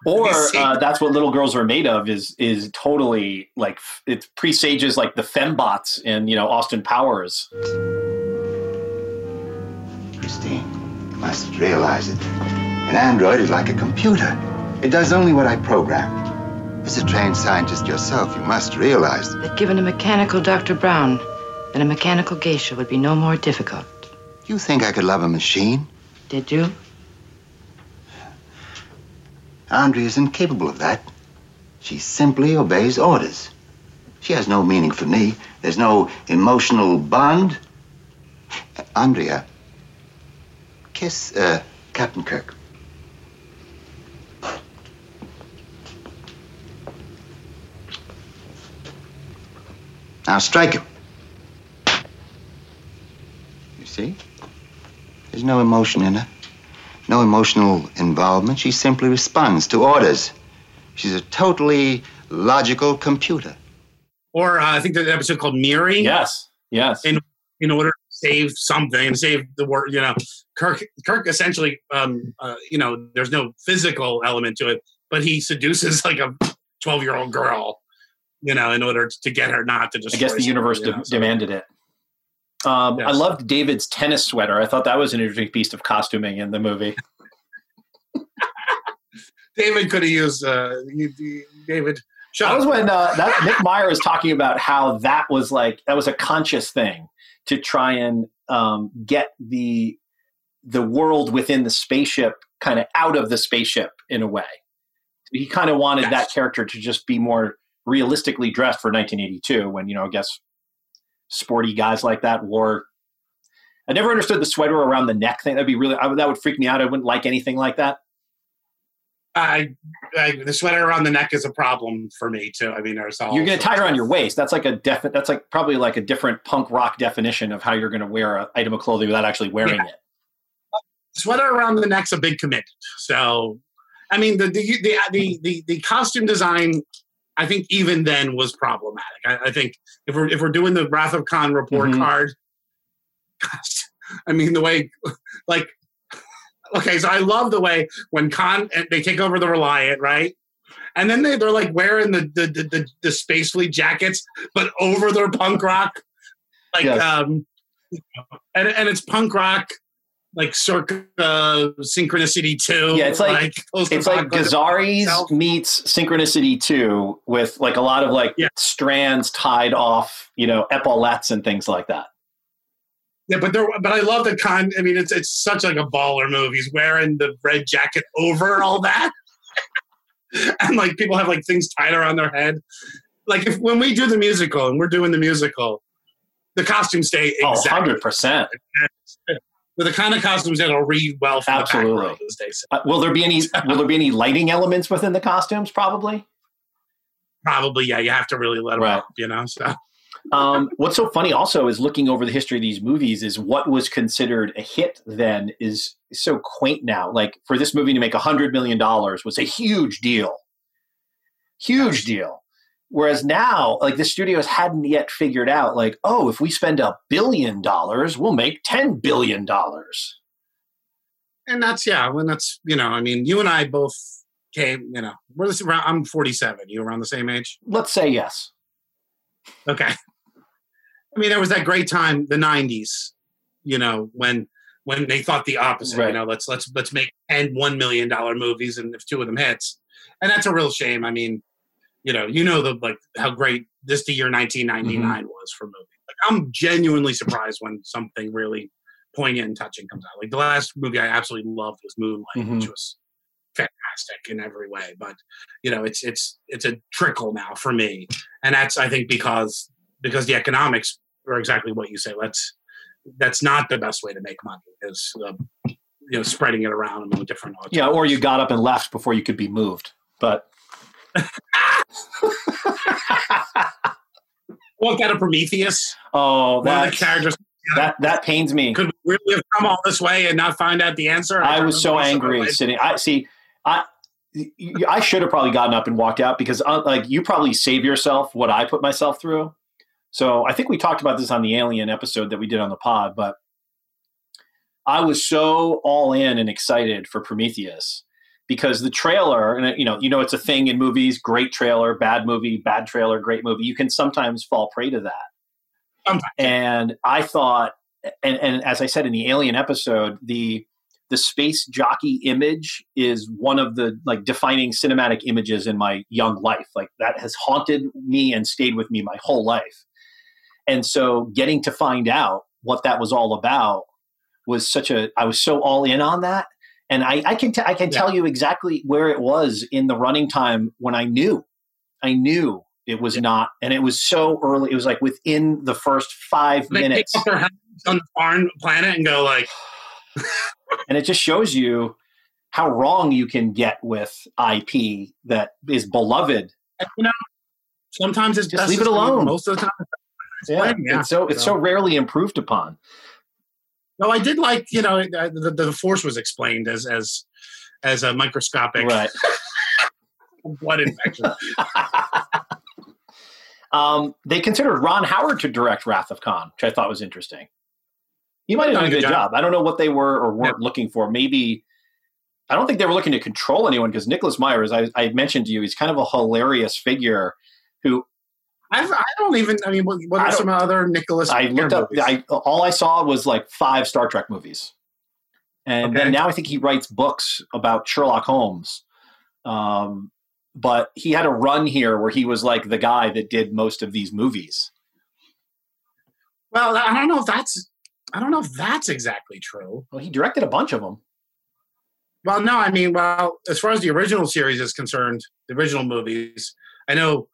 Or uh, that's what little girls are made of is is totally like it presages like the fembots in you know Austin Powers. Christine, you must realize it. An android is like a computer. It does only what I program. As a trained scientist yourself, you must realize That given a mechanical Dr. Brown, then a mechanical geisha would be no more difficult. You think I could love a machine? Did you? Andrea is incapable of that. She simply obeys orders. She has no meaning for me. There's no emotional bond. Andrea, kiss uh, Captain Kirk. Now strike him. You see? There's no emotion in her. No emotional involvement. She simply responds to orders. She's a totally logical computer. Or uh, I think there's an episode called Mirroring. Yes. Yes. In in order to save something, and save the world, you know, Kirk Kirk essentially, um, uh, you know, there's no physical element to it, but he seduces like a 12 year old girl, you know, in order to get her not to destroy. I guess the universe something, you de- so- demanded it. Um, I loved David's tennis sweater. I thought that was an interesting piece of costuming in the movie. David could have used uh, you- you- David. Shut That was when uh, that Nick Meyer was talking about how that was like that was a conscious thing to try and um, get the the world within the spaceship kind of out of the spaceship in a way. He kind of wanted that character to just be more realistically dressed for 1982 when you know I guess sporty guys like that wore. I never understood the sweater around the neck thing. That'd be really I, that would freak me out. I wouldn't like anything like that. I, I the sweater around the neck is a problem for me too. I mean, there's all You're going to tie it around your waist. That's like a defi- That's like probably like a different punk rock definition of how you're going to wear an item of clothing without actually wearing Yeah. it. sweater around the neck's a big commitment. So, I mean, the the the the the, the costume design, I think even then was problematic. I, I think if we're if we're doing the Wrath of Khan report Mhm. card, gosh, I mean the way, like, okay, so I love the way when Khan they take over the Reliant, right? And then they, they're like wearing the the, the the the space fleet jackets, but over their punk rock, like Yes. um, and and it's punk rock, like circa Synchronicity Two. Yeah, it's like, to it's like Gazaris meets Synchronicity 2 with like a lot of like strands tied off, you know, epaulettes and things like that. Yeah, but there, but I love the Khan. I mean, it's it's such like a baller move. He's wearing the red jacket over all that, and like people have like things tied around their head. Like if when we do the musical and we're doing the musical, the costumes stay Oh, exactly 100%. With the kind of costumes that'll read well from the Absolutely. row, as they say. Uh, will there be any will there be any lighting elements within the costumes probably? Probably, yeah. You have to really let them Right. up, you know. So Um, what's so funny also is looking over the history of these movies is what was considered a hit then is so quaint now. Like for this movie to make a hundred million dollars was a huge deal, huge deal. Whereas now, like the studios hadn't yet figured out, like, oh, if we spend a billion dollars, we'll make ten billion dollars. and that's yeah. When that's you know, I mean, you and I both came. You know, we're this around. I'm 47. You around the same age? Let's say yes. Okay. I mean, there was that great time, the '90s. You know, when when they thought the opposite. You know, let's let's let's make ten one million dollar movies, and if two of them hits, and that's a real shame. I mean, you know, you know the like how great this the year 1999 was for movies. Like, I'm genuinely surprised when something really poignant and touching comes out. Like the last movie I absolutely loved was Moonlight, which Mhm. was fantastic in every way. But you know, it's it's it's a trickle now for me, and that's I think because because the economics are exactly what you say. Let's that's not the best way to make money is uh, you know spreading it around among different audiences. Yeah, or you got up and left before you could be moved. But What kind of Prometheus? oh, One of that the characters. that that pains me. Could we really have come all this way and not find out the answer? I don't was so angry sitting. I see. I I should have probably gotten up and walked out because uh, like you probably save yourself what I put myself through. So I think we talked about this on the Alien episode that we did on the pod, but I was so all in and excited for Prometheus because the trailer and you know you know it's a thing in movies great trailer bad movie bad trailer great movie you can sometimes fall prey to that. Sometimes. and i thought and, and as i said in the alien episode the the space jockey image is one of the like defining cinematic images in my young life. Like that has haunted me and stayed with me my whole life. And so getting to find out what that was all about was such a i was so all in on that and I, I can t- I can tell you exactly where it was in the running time when I knew, I knew It was not, and it was so early. It was like within the first five They minutes, pick up their on the foreign planet and go like, and it just shows you how wrong you can get with IP that is beloved. you know, sometimes it's Just leave it alone. Most of the time, Yeah, yeah. it's so it's so rarely improved upon. No, I did like you know the, the force was explained as as as a microscopic Right. blood infection. Um, they considered Ron Howard to direct Wrath of Khan, which I thought was interesting. He might have done a good job. I don't know what they were or weren't looking for. Maybe I don't think they were looking to control anyone because Nicholas Meyer, as I, I mentioned to you, he's kind of a hilarious figure who I've, I don't even. I mean, what, what are some other Nicholas? I looked up. I all I saw was like five Star Trek movies, and Okay. then now I think he writes books about Sherlock Holmes. Um, but he had a run here where he was like the guy that did most of these movies. Well, I don't know if that's. I don't know if that's exactly true. Well, he directed a bunch of them. Well, no, I mean, well, as far as the original series is concerned, the original movies, I know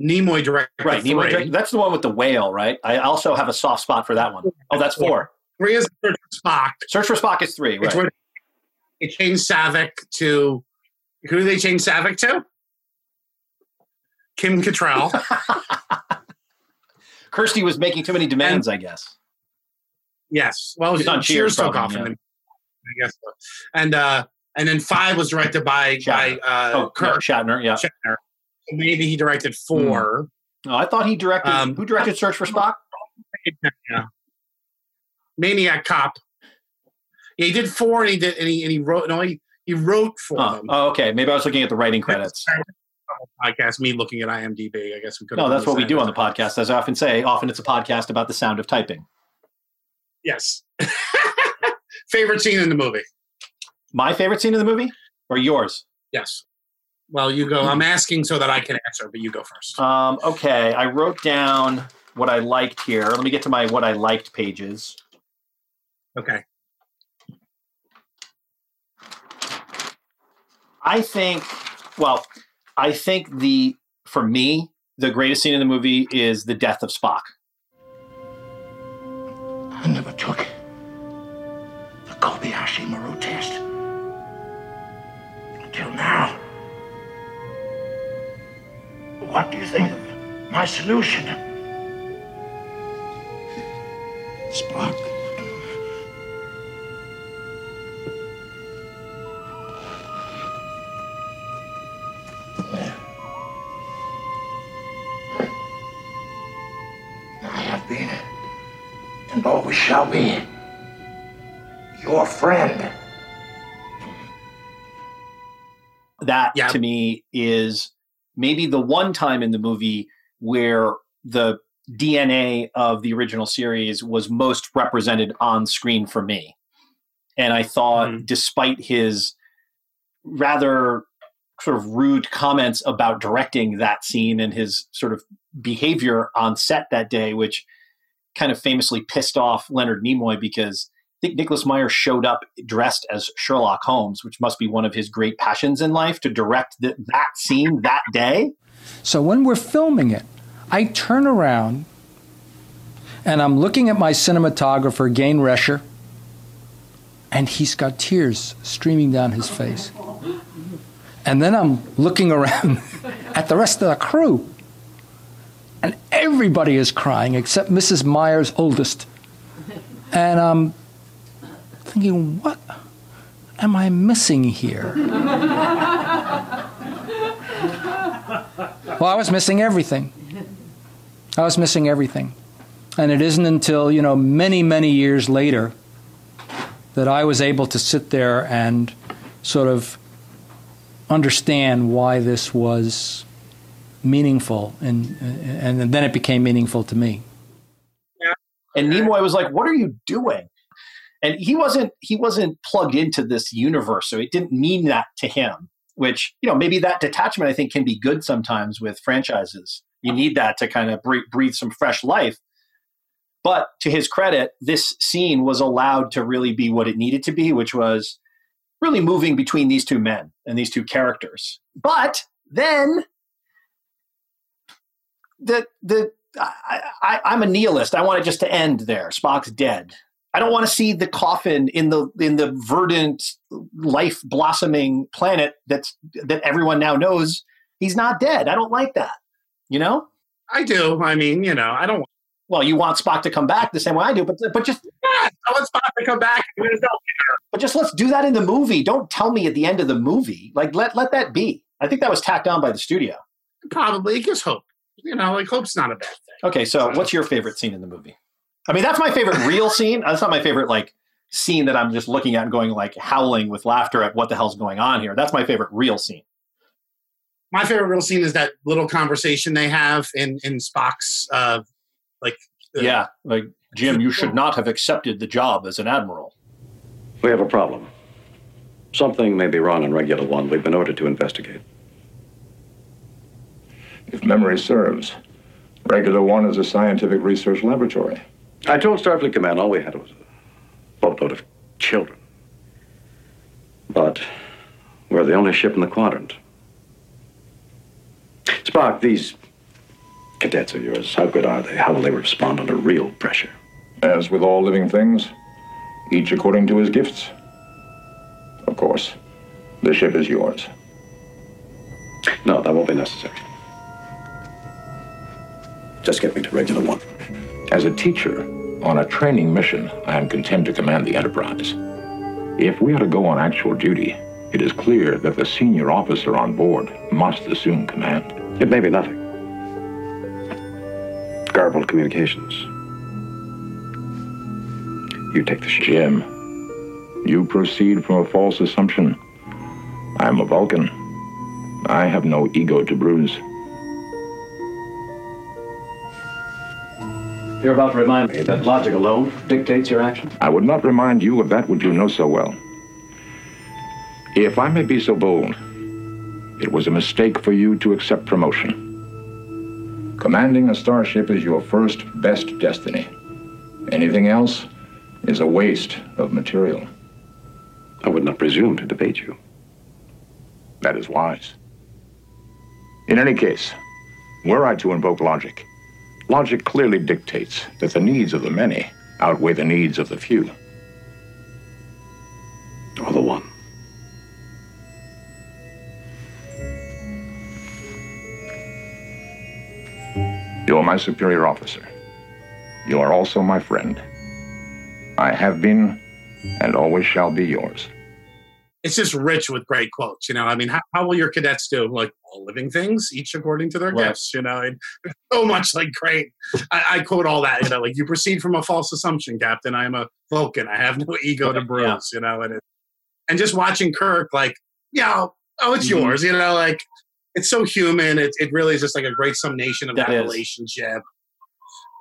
Nimoy directed Right. Nimoy directed- that's the one with the whale, right? I also have a soft spot for that one. Oh, that's four. Three is Search for Spock. Search for Spock is three. It's Right. where they changed Saavik to who do they change Saavik to? Kim Cattrall. Kirstie was making too many demands, I guess. yes. Well, She's on Cheers, Cheers, took off, yeah. and I guess. So. And uh, and then five was directed by by uh, Oh, Kirk Shatner, yeah. Shatner. Maybe he directed four. Oh, I thought he directed. Um, who directed Search for Spock? Yeah. Maniac Cop. Yeah, he did four, and he did, and he, and he wrote. No, he he wrote for Oh, them. oh, okay. Maybe I was looking at the writing credits. Podcast. Me looking at IMDb. I guess we could. No, that's what we do on the podcast. As I often say, often it's a podcast about the sound of typing. Yes. Favorite scene in the movie? My favorite scene in the movie, or yours? Yes. Well, you go. I'm asking so that I can answer, but you go first. Um, okay, I wrote down what I liked here. Let me get to my what I liked pages. Okay. I think, well, I think the for me the greatest scene in the movie is the death of Spock. I never took the Kobayashi Maru test. Until now. What do you think of my solution? Spock. I have been and always shall be your friend. That to me is maybe the one time in the movie where the DNA of the original series was most represented on screen for me. And I thought, mm-hmm. despite his rather sort of rude comments about directing that scene and his sort of behavior on set that day, which kind of famously pissed off Leonard Nimoy because I think Nicholas Meyer showed up dressed as Sherlock Holmes, which must be one of his great passions in life to direct th- that scene that day. So when we're filming it, I turn around and I'm looking at my cinematographer, Gayne Rescher, and he's got tears streaming down his face. And then I'm looking around at the rest of the crew, and everybody is crying except Mrs. Meyer's oldest. And I'm thinking, what am I missing here? Well, I was missing everything. I was missing everything. And it isn't until, you know, many, many years later that I was able to sit there and sort of understand why this was meaningful and and then it became meaningful to me. And Nimoy was like, "What are you doing?" And he wasn't he wasn't plugged into this universe, so it didn't mean that to him. Which you know maybe that detachment I think can be good sometimes with franchises. You need that to kind of breathe, breathe some fresh life. But to his credit, this scene was allowed to really be what it needed to be, which was really moving between these two men and these two characters. But then the the I, I, I'm a nihilist. I want it just to end there. Spock's dead. I don't want to see the coffin in the in the verdant, life blossoming planet that's that everyone now knows he's not dead. I don't like that. You know. I do. I mean, you know, I don't. Well, you want Spock to come back the same way I do, but but just Yeah, I want Spock to come back. and win his belt. but just let's do that in the movie. Don't tell me at the end of the movie. Like let let that be. I think that was tacked on by the studio. Probably it gives hope. You know, like hope's not a bad thing. Okay, so what's your favorite scene in the movie? I mean, that's my favorite real scene. That's not my favorite like scene that I'm just looking at and going like howling with laughter at what the hell's going on here. That's my favorite real scene. My favorite real scene is that little conversation they have in in Spock's uh like uh, Yeah, like Jim, you should not have accepted the job as an admiral. We have a problem. Something may be wrong in Regula One. We've been ordered to investigate. If memory serves, Regula One is a scientific research laboratory. I told Starfleet Command all we had was a boatload of children. But we're the only ship in the quadrant. Spock, these cadets of yours, how good are they? How will they respond under real pressure? As with all living things, each according to his gifts. Of course, the ship is yours. No, that won't be necessary. Just get me to Regula One. As a teacher on a training mission, I am content to command the Enterprise. If we are to go on actual duty, it is clear that the senior officer on board must assume command. It may be nothing. Garbled communications. You take the ship. Jim, you proceed from a false assumption. I am a Vulcan. I have no ego to bruise. You're about to remind me that logic alone dictates your actions. I would not remind you of that which you know so well. If I may be so bold, it was a mistake for you to accept promotion. Commanding a starship is your first best destiny. Anything else is a waste of material. I would not presume to debate you. That is wise. In any case, were I to invoke logic, logic clearly dictates that the needs of the many outweigh the needs of the few. Or the one. You are my superior officer. You are also my friend. I have been and always shall be yours. It's just rich with great quotes. You know, I mean, how, how will your cadets do? Like all living things, each according to their Right. gifts. You know, and so much like great. I, I quote all that. You know, like you proceed from a false assumption, Captain. I am a Vulcan. I have no ego to bruise. You know, and it, and just watching Kirk, like, yeah, oh, it's Mhm. yours. You know, like it's so human. It it really is just like a great summation of that, That relationship.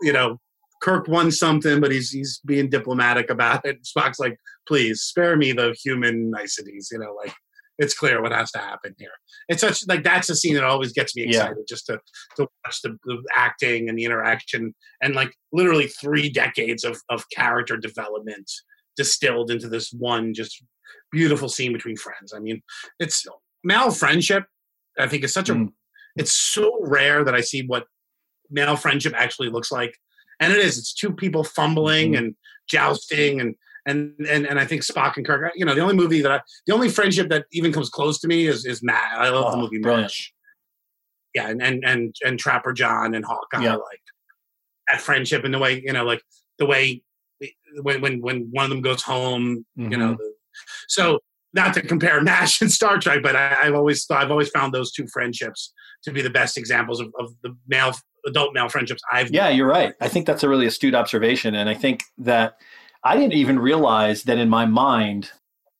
You know, Kirk won something, but he's he's being diplomatic about it. Spock's like, please spare me the human niceties. You know, like it's clear what has to happen here. It's such like that's a scene that always gets me Yeah. excited just to to watch the, the acting and the interaction and like literally three decades of of character development distilled into this one just beautiful scene between friends. I mean, it's male friendship. I think is such a mm. it's so rare that I see what male friendship actually looks like. And it is. It's two people fumbling mm-hmm. and jousting and and and and I think Spock and Kirk. You know, the only movie that I, the only friendship that even comes close to me is is Matt. I love the Oh, movie brilliant. Mash. Yeah, and and and and Trapper John and Hawkeye Yeah. like that friendship and the way you know like the way when when when one of them goes home, you know. Mhm. The, so not to compare Mash and Star Trek, but I, I've always I've always found those two friendships to be the best examples of, of the male adult male friendships I've Yeah, you're right. I think that's a really astute observation. And I think that I didn't even realize that in my mind,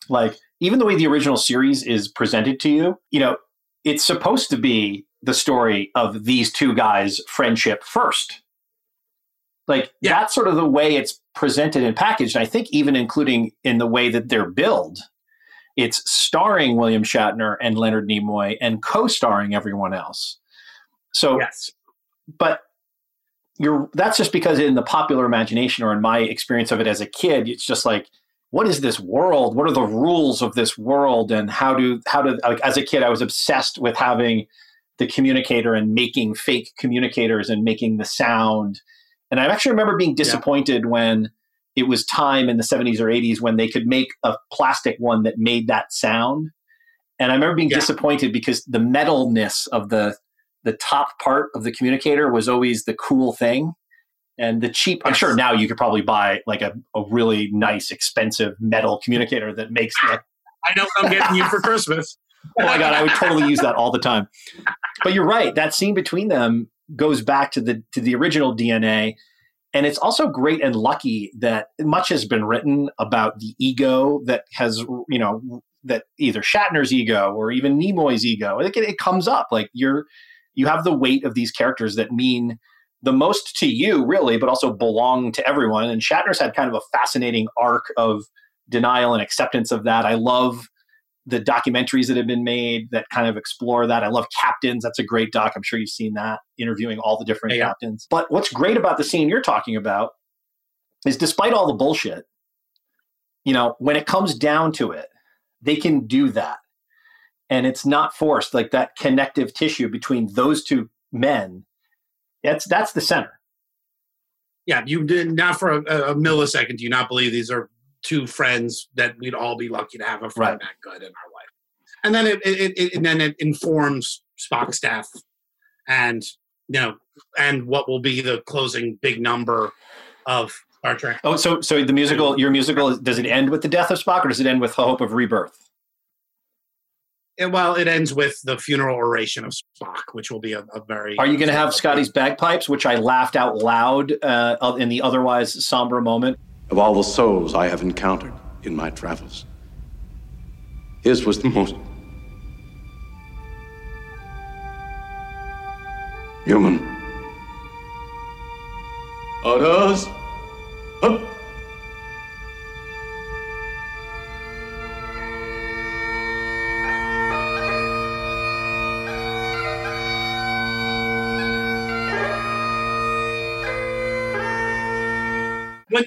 like, even the way the original series is presented to you, you know, it's supposed to be the story of these two guys' friendship first. Like, that's sort of the way it's presented and packaged. And I think even including in the way that they're billed, it's starring William Shatner and Leonard Nimoy and co starring everyone else. So, yes. but you're that's just because in the popular imagination or in my experience of it as a kid it's just like what is this world what are the rules of this world and how do how do like as a kid i was obsessed with having the communicator and making fake communicators and making the sound. And I actually remember being disappointed yeah. when it was time in the 70s or 80s when they could make a plastic one that made that sound. And I remember being yeah. disappointed because the metalness of the the top part of the communicator was always the cool thing. And the cheap, I'm sure now you could probably buy like a, a really nice, expensive metal communicator that makes that. I know what I'm getting you for Christmas. oh my God, I would totally use that all the time. But you're right. That scene between them goes back to the to the original DNA. And it's also great and lucky that much has been written about the ego that has, you know, that either Shatner's ego or even Nimoy's ego. It, it comes up like you're you have the weight of these characters that mean the most to you, really, but also belong to everyone. And Shatner's had kind of a fascinating arc of denial and acceptance of that. I love the documentaries that have been made that kind of explore that. I love Captains. That's a great doc. I'm sure you've seen that, interviewing all the different yeah. captains. But what's great about the scene you're talking about is despite all the bullshit, you know, when it comes down to it, they can do that and it's not forced like that connective tissue between those two men that's that's the center yeah you did not for a, a millisecond do you not believe these are two friends that we'd all be lucky to have a friend right. that good in our life and then it, it, it, and then it informs spock's death and you know and what will be the closing big number of Star Trek. Oh, so so the musical, your musical, does it end with the death of Spock, or does it end with the hope of rebirth? And, well, it ends with the funeral oration of Spock, which will be a, a very. Are you going to have Scotty's bagpipes, which I laughed out loud uh, in the otherwise somber moment? Of all the souls I have encountered in my travels, his was the most human. Orders. Up.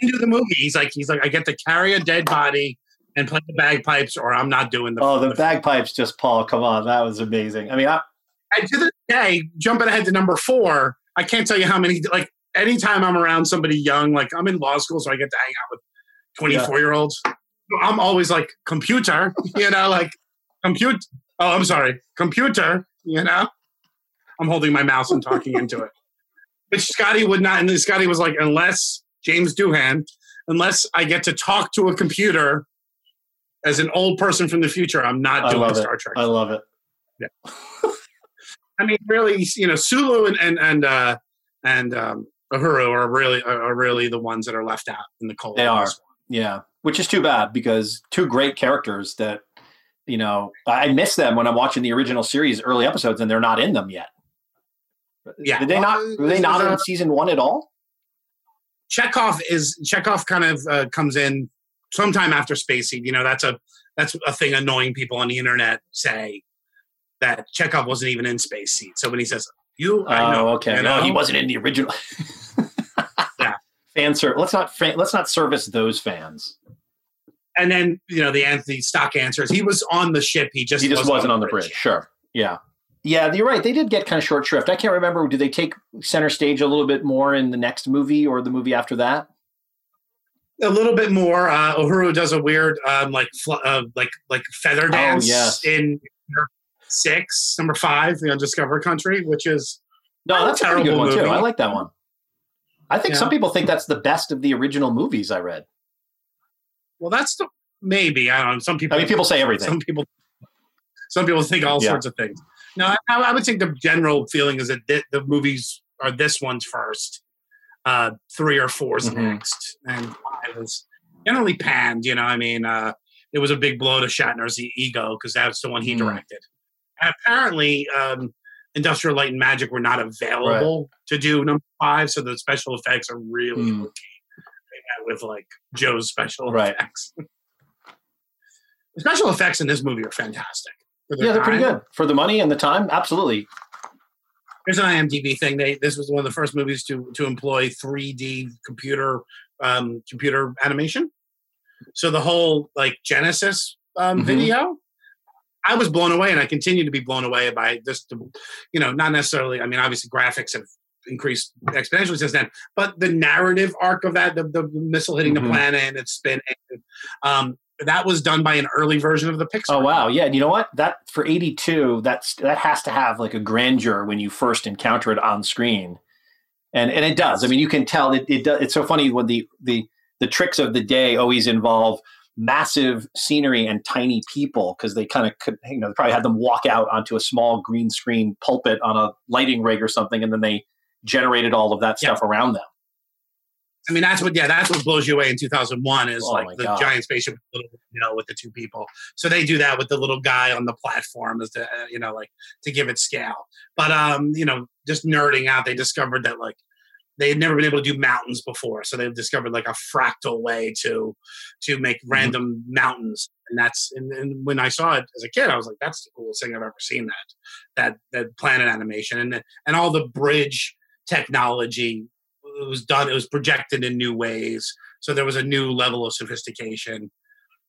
You do the movie, he's like, he's like, I get to carry a dead body and play the bagpipes, or I'm not doing the. Oh, the, the bagpipes! Just Paul, come on, that was amazing. I mean, I, to this day, jumping ahead to number four, I can't tell you how many. Like anytime I'm around somebody young, like I'm in law school, so I get to hang out with 24 yeah. year olds. I'm always like computer, you know, like compute. Oh, I'm sorry, computer. You know, I'm holding my mouse and talking into it. But Scotty would not, and Scotty was like, unless James Doohan, unless I get to talk to a computer as an old person from the future, I'm not doing Star it. Trek. I love it. Yeah. I mean, really, you know, Sulu and and and uh, and um, Uhura are really are really the ones that are left out in the cold. They are, yeah. Which is too bad because two great characters that you know I miss them when I'm watching the original series early episodes and they're not in them yet. Yeah, did they not? Were they not in season one at all? Chekov is Chekov kind of uh, comes in sometime after Space Seed. You know, that's a that's a thing annoying people on the internet say that Chekov wasn't even in Space Seed. So when he says you, I oh, know, okay, you know? no, he wasn't in the original. yeah, fan service. Let's not let's not service those fans. And then you know the Anthony stock answers. He was on the ship. He just he just wasn't, wasn't on the bridge. bridge. Sure. Yeah. Yeah, you're right. They did get kind of short shrift. I can't remember. Do they take center stage a little bit more in the next movie or the movie after that? A little bit more. Uh, Uhura does a weird, um, like, uh, like, like feather oh, dance oh, yes. in six, number five, the Undiscovered Country, which is no, that's a pretty good one movie. too. I like that one. I think yeah. some people think that's the best of the original movies I read. Well, that's the maybe I don't know. Some people. I mean, people say everything. Some people. Some people think all yeah. sorts of things. No, I, I, would think the general feeling is that th- the movies are this one's first, uh, three or 4's mm-hmm. next, and five is generally panned. You know, I mean, uh, it was a big blow to Shatner's ego because that's the one he mm. directed. And apparently, um, Industrial Light and Magic were not available right. to do number five, so the special effects are really mm. with like Joe's special right. effects. the special effects in this movie are fantastic yeah, they're pretty good for the money and the time. Absolutely. Here's an IMDb thing. They this was one of the first movies to to employ 3D computer um, computer animation. So the whole like Genesis um, mm-hmm. video I was blown away, and I continue to be blown away by just, the, you know, not necessarily. I mean, obviously, graphics have increased exponentially since then, but the narrative arc of that, the, the missile hitting Mhm. the planet and it's spinning, um, that was done by an early version of the Pixar. Oh wow, yeah. And you know what? That for eighty two, that's that has to have like a grandeur when you first encounter it on screen, and and it does. I mean, you can tell it. It does. It's so funny when the the the tricks of the day always involve massive scenery and tiny people because they kind of could you know they probably had them walk out onto a small green screen pulpit on a lighting rig or something, and then they generated all of that stuff around them. I mean, that's what, yeah, that's what blows you away in 2001 is Oh like the God. giant spaceship, with the little, you know, with the two people. So they do that with the little guy on the platform, as the, uh, you know, like to give it scale. But um, you know, just nerding out, they discovered that like they had never been able to do mountains before, so they've discovered like a fractal way to to make Mm-hmm. random mountains, and that's and, and when I saw it as a kid, I was like, that's the coolest thing I've ever seen. That that that planet animation and and all the bridge technology it was done it was projected in new ways. So there was a new level of sophistication.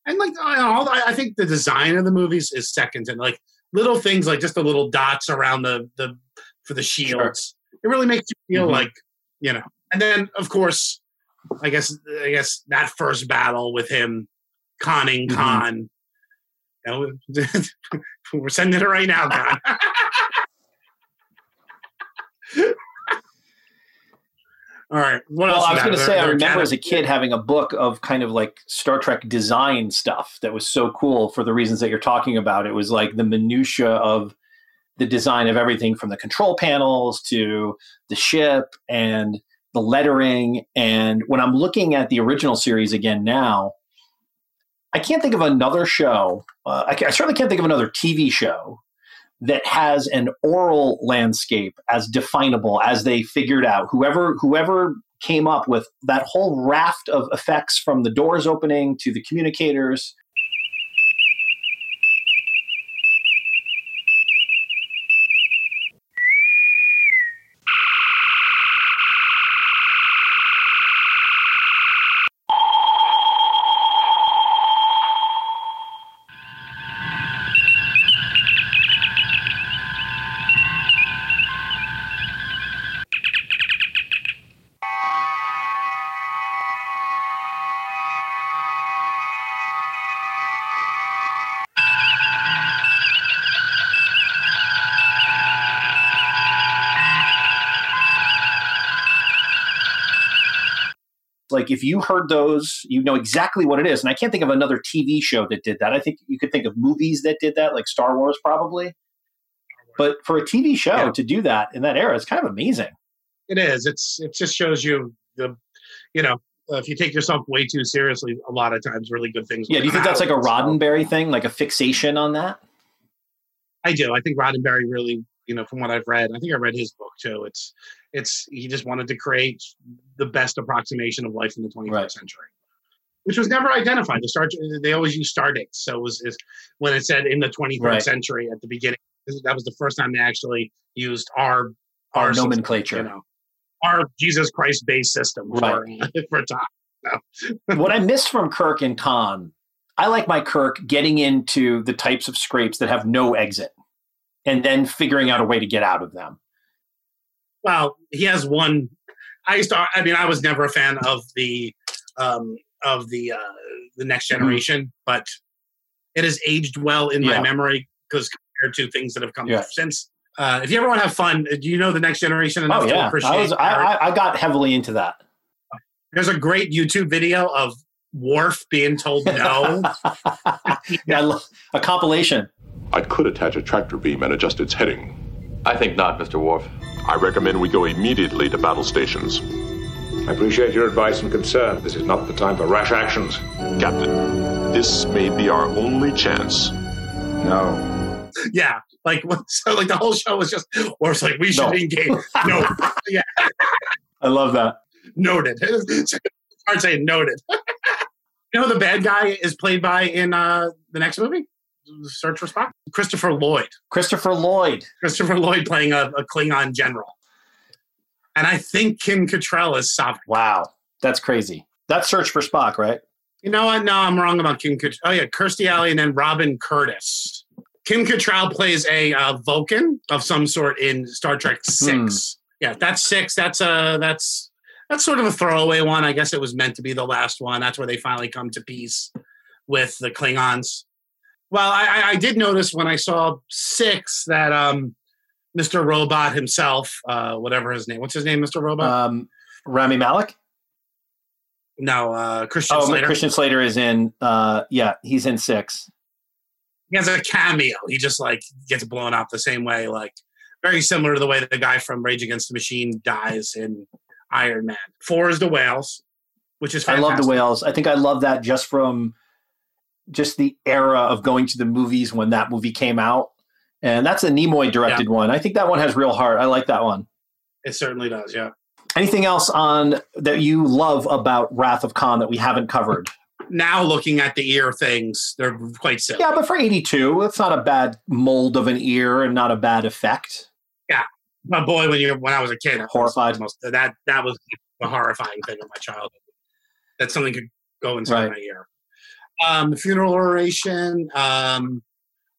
And like I, I I think the design of the movies is second and like little things like just the little dots around the the for the shields. It really makes you feel Mhm. like you know. And then of course i guess i guess that first battle with him conning Mhm. khan. You know, we're sending it right now khan All right. Well? I was going to say, I remember as a kid having a book of kind of like Star Trek design stuff that was so cool for the reasons that you're talking about. It was like the minutia of the design of everything from the control panels to the ship and the lettering. And when I'm looking at the original series again now, I can't think of another show. Uh, I, I certainly can't think of another TV show that has an oral landscape as definable as they figured out. Whoever whoever came up with that whole raft of effects from the doors opening to the communicators. Like if you heard those, you know exactly what it is. And I can't think of another TV show that did that. I think you could think of movies that did that, like Star Wars, probably. But for a TV show to do that in that era, it's kind of amazing. It is. It's it just shows you the, you know, if you take yourself way too seriously, a lot of times really good things. will Yeah, do you think that's like a Roddenberry thing, like a fixation on that? I do. I think Roddenberry really, you know, from what I've read, I think I read his book too. It's it's he just wanted to create the best approximation of life in the 21st century, which was never identified. The start they always use star dates, so it was is when it said in the 23rd Right. century at the beginning. That was the first time they actually used our Our system, nomenclature. you know, our Jesus Christ based system for uh, for time. No. what I miss from Kirk and Khan, I like my Kirk getting into the types of scrapes that have no exit and then figuring out a way to get out of them. Well, he has one. I used to. I mean, I was never a fan of the um, of the uh, the next Mm-hmm. generation, but it has aged well in Yeah. my memory because compared to things that have come Yeah. since. Uh, if you ever want to have fun, do you know the next generation enough Oh to yeah, appreciate? I was I, I, I got heavily into that. There's a great YouTube video of Worf being told no. yeah, a compilation. I could attach a tractor beam and adjust its heading. I think not, Mr. Worf. I recommend we go immediately to battle stations. I appreciate your advice and concern. This is not the time for rash actions. Captain, this may be our only chance. No. yeah, like so, like the whole show was just Worf's like we should No. engage. No, yeah, I love that. noted. It's hard saying noted. you know who the bad guy is played by in uh, the next movie? Search for Spock. Christopher Lloyd. Christopher Lloyd. Christopher Lloyd playing a, a Klingon general. And I think Kim Cattrall is Saavik. Wow, that's crazy. That's Search for Spock, right? You know what? No, I'm wrong about Kim Cattrall. Oh yeah, Kirstie Alley and then Robin Curtis. Kim Cattrall plays a uh, Vulcan of some sort in Star Trek Six. Yeah, that's six. That's a that's that's sort of a throwaway one. I guess it was meant to be the last one. That's where they finally come to peace with the Klingons. Well, I, I- did notice when I saw six that um, Mr. Robot himself, uh, whatever his name, what's his name, Mr. Robot? Um, Rami Malek. no, uh, Christian Oh, Slater. Christian Slater is in. Uh, yeah, he's in six. he has a cameo. He just like gets blown up the same way, like very similar to the way the guy from Rage Against the Machine dies in Iron Man. Four is the whales, which is I love the whales. I think I love that just from just the era of going to the movies when that movie came out, and that's a Nimoy directed one. I think that one has real heart. I like that one. It certainly does. Yeah. Anything else on that you love about Wrath of Khan that we haven't covered? Now looking at the ear things, they're quite silly. Yeah, but for 82, it's not a bad mold of an ear and not a bad effect. Yeah. My boy, when you when I was a kid, Horrified. most- that that was the horrifying thing of my childhood. That something could go inside Right. my ear. Um, the funeral oration. Um,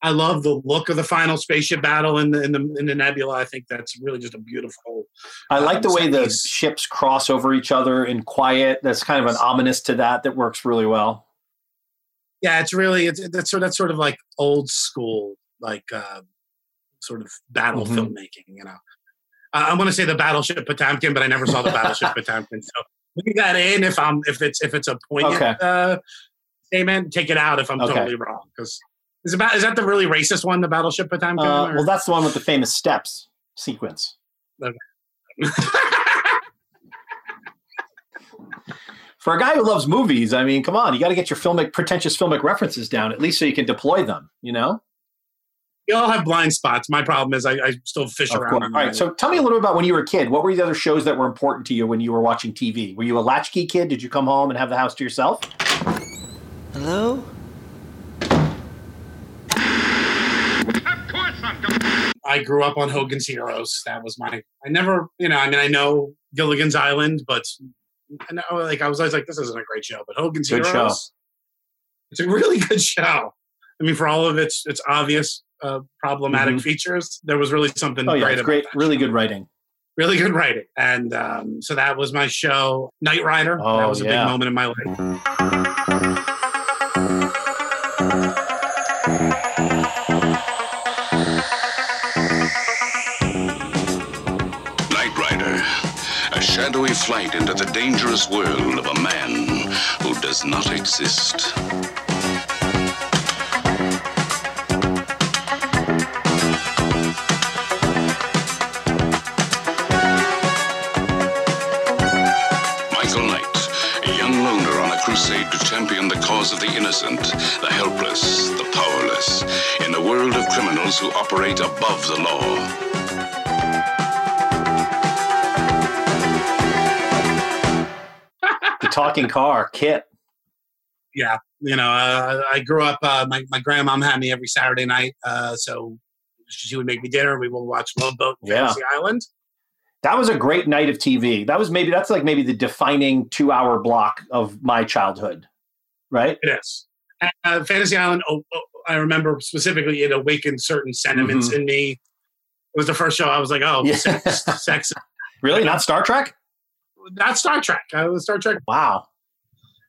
I love the look of the final spaceship battle in the in the in the nebula. I think that's really just a beautiful. I like the um, way set the ships cross over each other in quiet. That's kind of an ominous to that that works really well. Yeah, it's really it's that's sort that's sort of like old school like uh, sort of battle Mhm. filmmaking. You know, uh, I want to say the Battleship Potemkin, but I never saw the Battleship Potemkin. So leave that in if I'm if it's if it's a poignant Okay. uh, statement. Take it out if I'm Okay. totally wrong because is about is that the really racist one, the Battleship Potemkin? Uh, well, that's the one with the famous steps sequence. Okay. For a guy who loves movies, I mean, come on, you got to get your filmic, pretentious filmic references down at least so you can deploy them. You know, we all have blind spots. My problem is I, I still fish of around. All right, so tell me a little bit about when you were a kid. What were the other shows that were important to you when you were watching TV? Were you a latchkey kid? Did you come home and have the house to yourself? Hello? I grew up on Hogan's Heroes. That was my. I never, you know, I mean, I know Gilligan's Island, but I know, like, I was always like, this isn't a great show, but Hogan's Good show. Heroes, it's a really good show. I mean, for all of its its obvious uh, problematic Mhm. features, there was really something Oh yeah, great it's about great, that really show. good writing. really good writing, and um, so that was my show. Knight Rider. Oh, that was a yeah. big moment in my life. Shadowy flight into the dangerous world of a man who does not exist. Michael Knight, a young loner on a crusade to champion the cause of the innocent, the helpless, the powerless, in a world of criminals who operate above the law. Talking car, KITT. yeah, you know, uh, I grew up. Uh, my my grandmom had me every Saturday night, uh, so she would make me dinner. We would watch Love Boat, and Yeah. Fantasy Island. That was a great night of TV. That was maybe that's like maybe the defining two hour block of my childhood, right? It is. And, Uh, Fantasy Island. Oh, oh, I remember specifically, it awakened certain sentiments Mhm. in me. It was the first show I was like, oh, Yeah. sex, sex. Really, not Star Trek? Not Star Trek. I was Star Trek. Wow.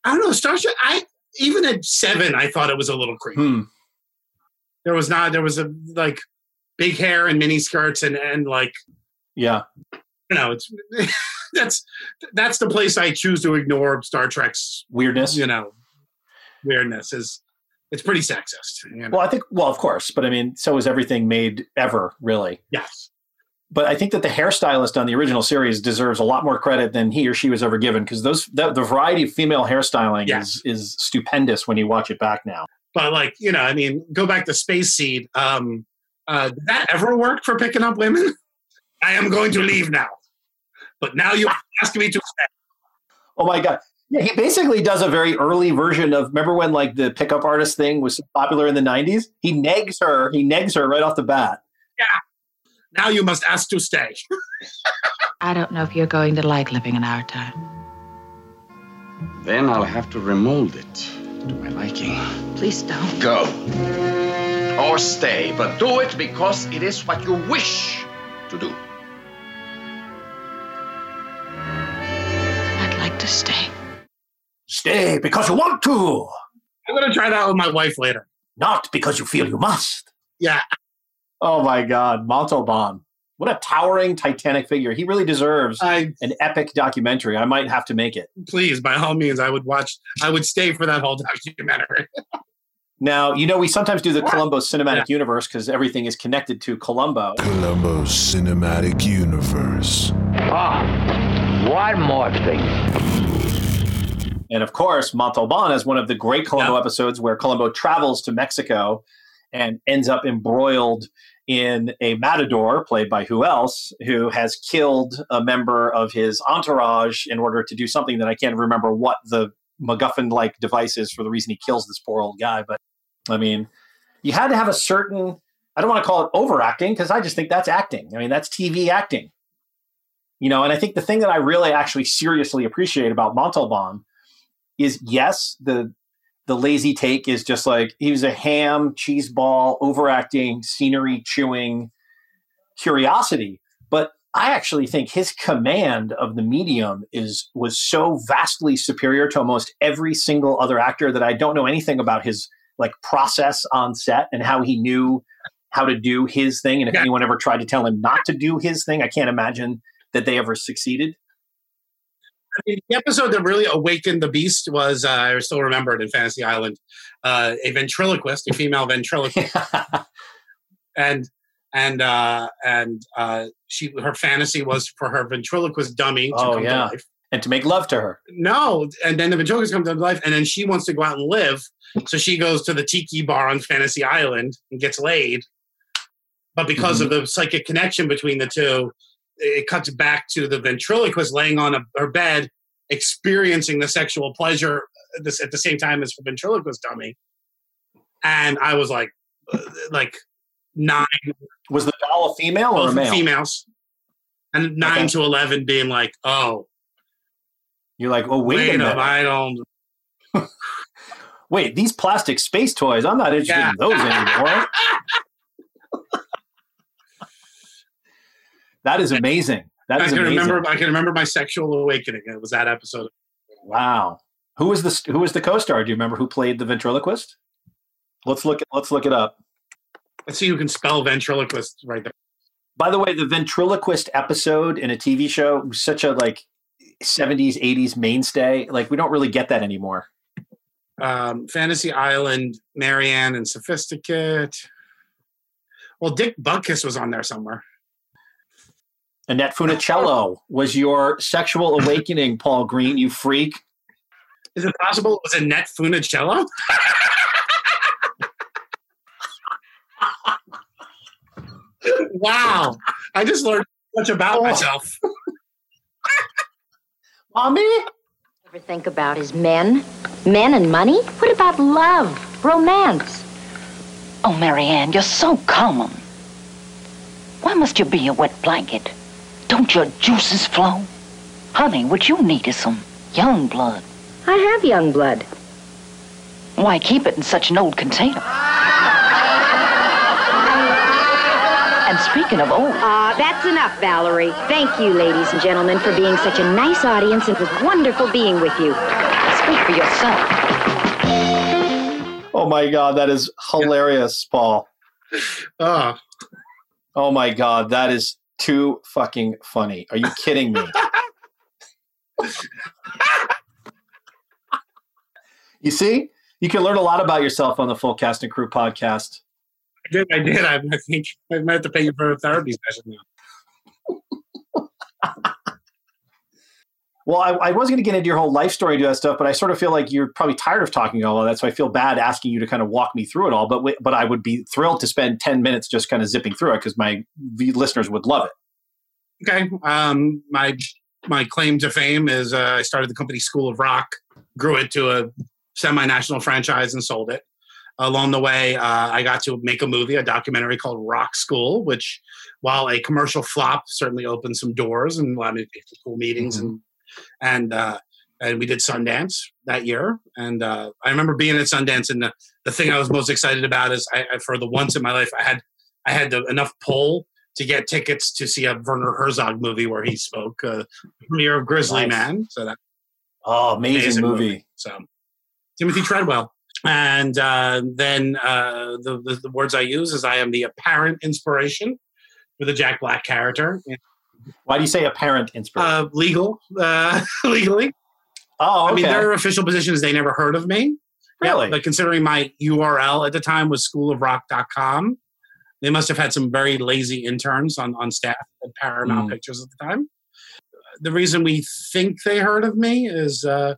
I don't know. Star Trek. I even at seven, I thought it was a little creepy. Hmm. There was not. There was a like big hair and mini skirts and and like Yeah. you know it's that's that's the place I choose to ignore Star Trek's Weirdness. you know weirdness is it's pretty sexist. You know? Well, I think well, of course, but I mean, so is everything made ever, really. yes. But I think that the hairstylist on the original series deserves a lot more credit than he or she was ever given because those the, the variety of female hairstyling is is stupendous when you watch it back now. But like you know, I mean, go back to Space Seed. Um, uh, did that ever work for picking up women? I am going to leave now, but now you ask me to stay. Oh my god. Yeah, he basically does a very early version of remember when like the pickup artist thing was popular in the 90s? He negs her, he negs her right off the bat. Yeah. Now you must ask to stay. I don't know if you're going to like living in our time. Then I'll have to remold it to my liking. Please don't. Go. or stay, but do it because it is what you wish to do. I'd like to stay. Stay because you want to, I'm gonna try that with my wife later. not because you feel you must. Yeah. Oh my God, Montalban. What a towering Titanic figure. He really deserves I an epic documentary. I might have to make it. please, by all means, I would watch. I would stay for that whole documentary. Now, you know, we sometimes do the Columbo Cinematic Universe because everything is connected to Columbo. Columbo's cinematic universe. Ah, one more thing. And of course, Montalban is one of the great Columbo episodes where Columbo travels to Mexico and ends up embroiled in a matador, played by who else, who has killed a member of his entourage in order to do something that I can't remember what the MacGuffin like device is for the reason he kills this poor old guy. But I mean, you had to have a certain, I don't want to call it overacting because I just think that's acting. I mean, that's TV acting. You know, and I think the thing that I really actually seriously appreciate about Montalban is yes, the the lazy take is just like he was a ham, cheese ball, overacting, scenery chewing curiosity. But I actually think his command of the medium is was so vastly superior to almost every single other actor that I don't know anything about his like process on set and how he knew how to do his thing. And if anyone ever tried to tell him not to do his thing, I can't imagine that they ever succeeded. I mean, the episode that really awakened the beast was uh, I still remember it in Fantasy Island, uh, a ventriloquist, a female ventriloquist, and and uh, and uh, she her fantasy was for her ventriloquist dummy to Oh come yeah, to life. and to make love to her. No, and then the ventriloquist comes to life, and then she wants to go out and live, so she goes to the tiki bar on Fantasy Island and gets laid. But because of the psychic connection between the two, it cuts back to the ventriloquist laying on a, her bed, experiencing the sexual pleasure at the, at the same time as her ventriloquist dummy. And I was like, uh, like nine. Was the doll a female or a male? Females. And nine Okay. to 11 being like, oh, You're like, oh wait, wait a a minute. I don't. Wait, these plastic space toys, I'm not interested Yeah. in those anymore. that is amazing. That I is can amazing. remember. I can remember my sexual awakening. It was that episode. Wow. Who was the who was the co-star? Do you remember who played the ventriloquist? Let's look let's look it up. Let's see who can spell ventriloquist right there. By the way, the ventriloquist episode in a TV show was such a like 70s 80s mainstay. Like we don't really get that anymore. Um, Fantasy Island, Marianne, and Sophisticate. Well, Dick Butkus was on there somewhere. Annette Funicello was your sexual awakening, Paul Green, you freak. Is it possible it was Annette Funicello? wow. I just learned much Oh. about myself. Mommy? Ever think about is men? Men and money? What about love? Romance? Oh, Marianne, you're so common. Why must you be a wet blanket? Don't your juices flow? Honey, what you need is some young blood. I have young blood. Why keep it in such an old container? And speaking of old, Ah, that's enough, Valerie. Thank you, ladies and gentlemen, for being such a nice audience. It was wonderful being with you. speak for yourself. Oh my god, that is hilarious, Paul. Oh. Oh my god, that is too fucking funny. Are you kidding me? you see? You can learn a lot about yourself on the Full Cast and Crew podcast. I did. I did. I, think I might have to pay you for a therapy session now. Well, I, I was going to get into your whole life story and do that stuff, but I sort of feel like you're probably tired of talking all of that. So I feel bad asking you to kind of walk me through it all. But but I would be thrilled to spend ten minutes just kind of zipping through it because my listeners would love it. Okay. Um, my my claim to fame is uh, I started the company School of Rock, grew it to a semi-national franchise, and sold it. Along the way, uh, I got to make a movie, a documentary called Rock School, which, while a commercial flop, certainly opened some doors and allowed me to get to cool meetings and and uh, and we did Sundance that year. And uh, I remember being at Sundance, and the, the thing I was most excited about is I, I for the once in my life I had I had the, enough pull to get tickets to see a Werner Herzog movie where he spoke, uh, premiere of Grizzly Nice. Man. So that Oh, amazing, movie. So Timothy Treadwell. And uh, then uh, the, the the words I use is I am the apparent inspiration for the Jack Black character. Why do you say apparent inspiration? Uh, legal, uh, legally. Oh, I mean, their official position is they never heard of me. Really? Yeah, like considering my URL at the time was schoolofrock.com, they must have had some very lazy interns on, on staff at Paramount Mm. Pictures at the time. The reason we think they heard of me is uh,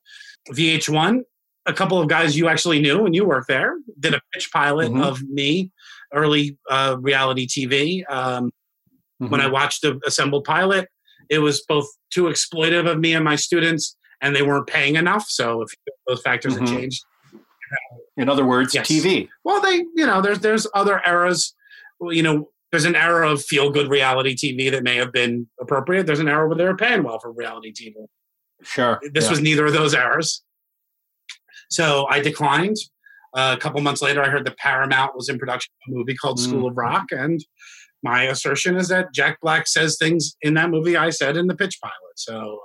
VH1. A couple of guys you actually knew when you worked there did a pitch pilot Mhm. of me, early uh, reality TV. Um, When Mm-hmm. I watched the assembled pilot, it was both too exploitive of me and my students, and they weren't paying enough. So if those factors Mhm. had changed, In other words, Yes. TV. well, they, you know, there's there's other eras. You know, there's an era of feel good reality TV that may have been appropriate. There's an era where they were paying well for reality TV. Sure. This yeah. was neither of those eras. So I declined. Uh, a couple months later, I heard that Paramount was in production of a movie called Mm. School of Rock, and my assertion is that Jack Black says things in that movie I said in the pitch pilot. So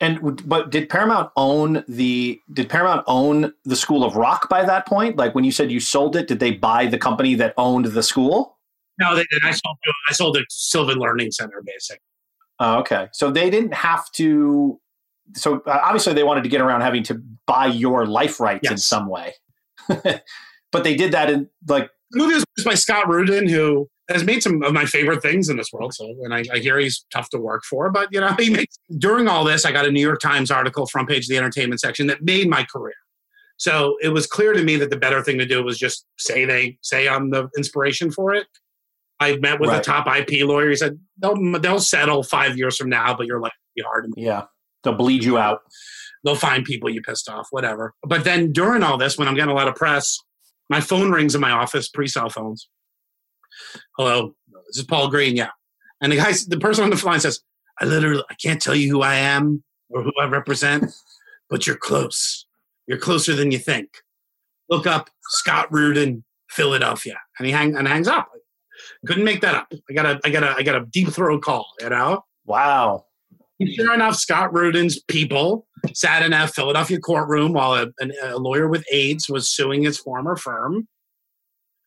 And but did Paramount own the did Paramount own the School of Rock by that point? Like when you said you sold it, did they buy the company that owned the school? no, they didn't. I sold. I sold it to Sylvan Learning Center, basically. Oh, okay. So they didn't have to. So uh, obviously they wanted to get around having to buy your life rights in some way, but they did that in like The movie was produced by Scott Rudin, who has made some of my favorite things in this world. So, and I, I hear he's tough to work for, but you know, he makes. During all this, I got a New York Times article, front page of the entertainment section, that made my career. So it was clear to me that the better thing to do was just say they say I'm the inspiration for it. I met with Right. a top IP lawyer. He said they'll they'll settle five years from now, but your life will be hard. yeah, they'll bleed you out. They'll find people you pissed off, whatever. But then during all this, when I'm getting a lot of press, my phone rings in my office, pre cell phones. Hello, this is Paul Green. Yeah, and the guy, the person on the line says, "I literally, I can't tell you who I am or who I represent, but you're close. You're closer than you think. Look up Scott Rudin, Philadelphia." And he hang and hangs up. Couldn't make that up. I got a, I got a, I got a deep throat call. You know. Wow. And Sure enough, Scott Rudin's people sat in a Philadelphia courtroom while a, a lawyer with AIDS was suing his former firm.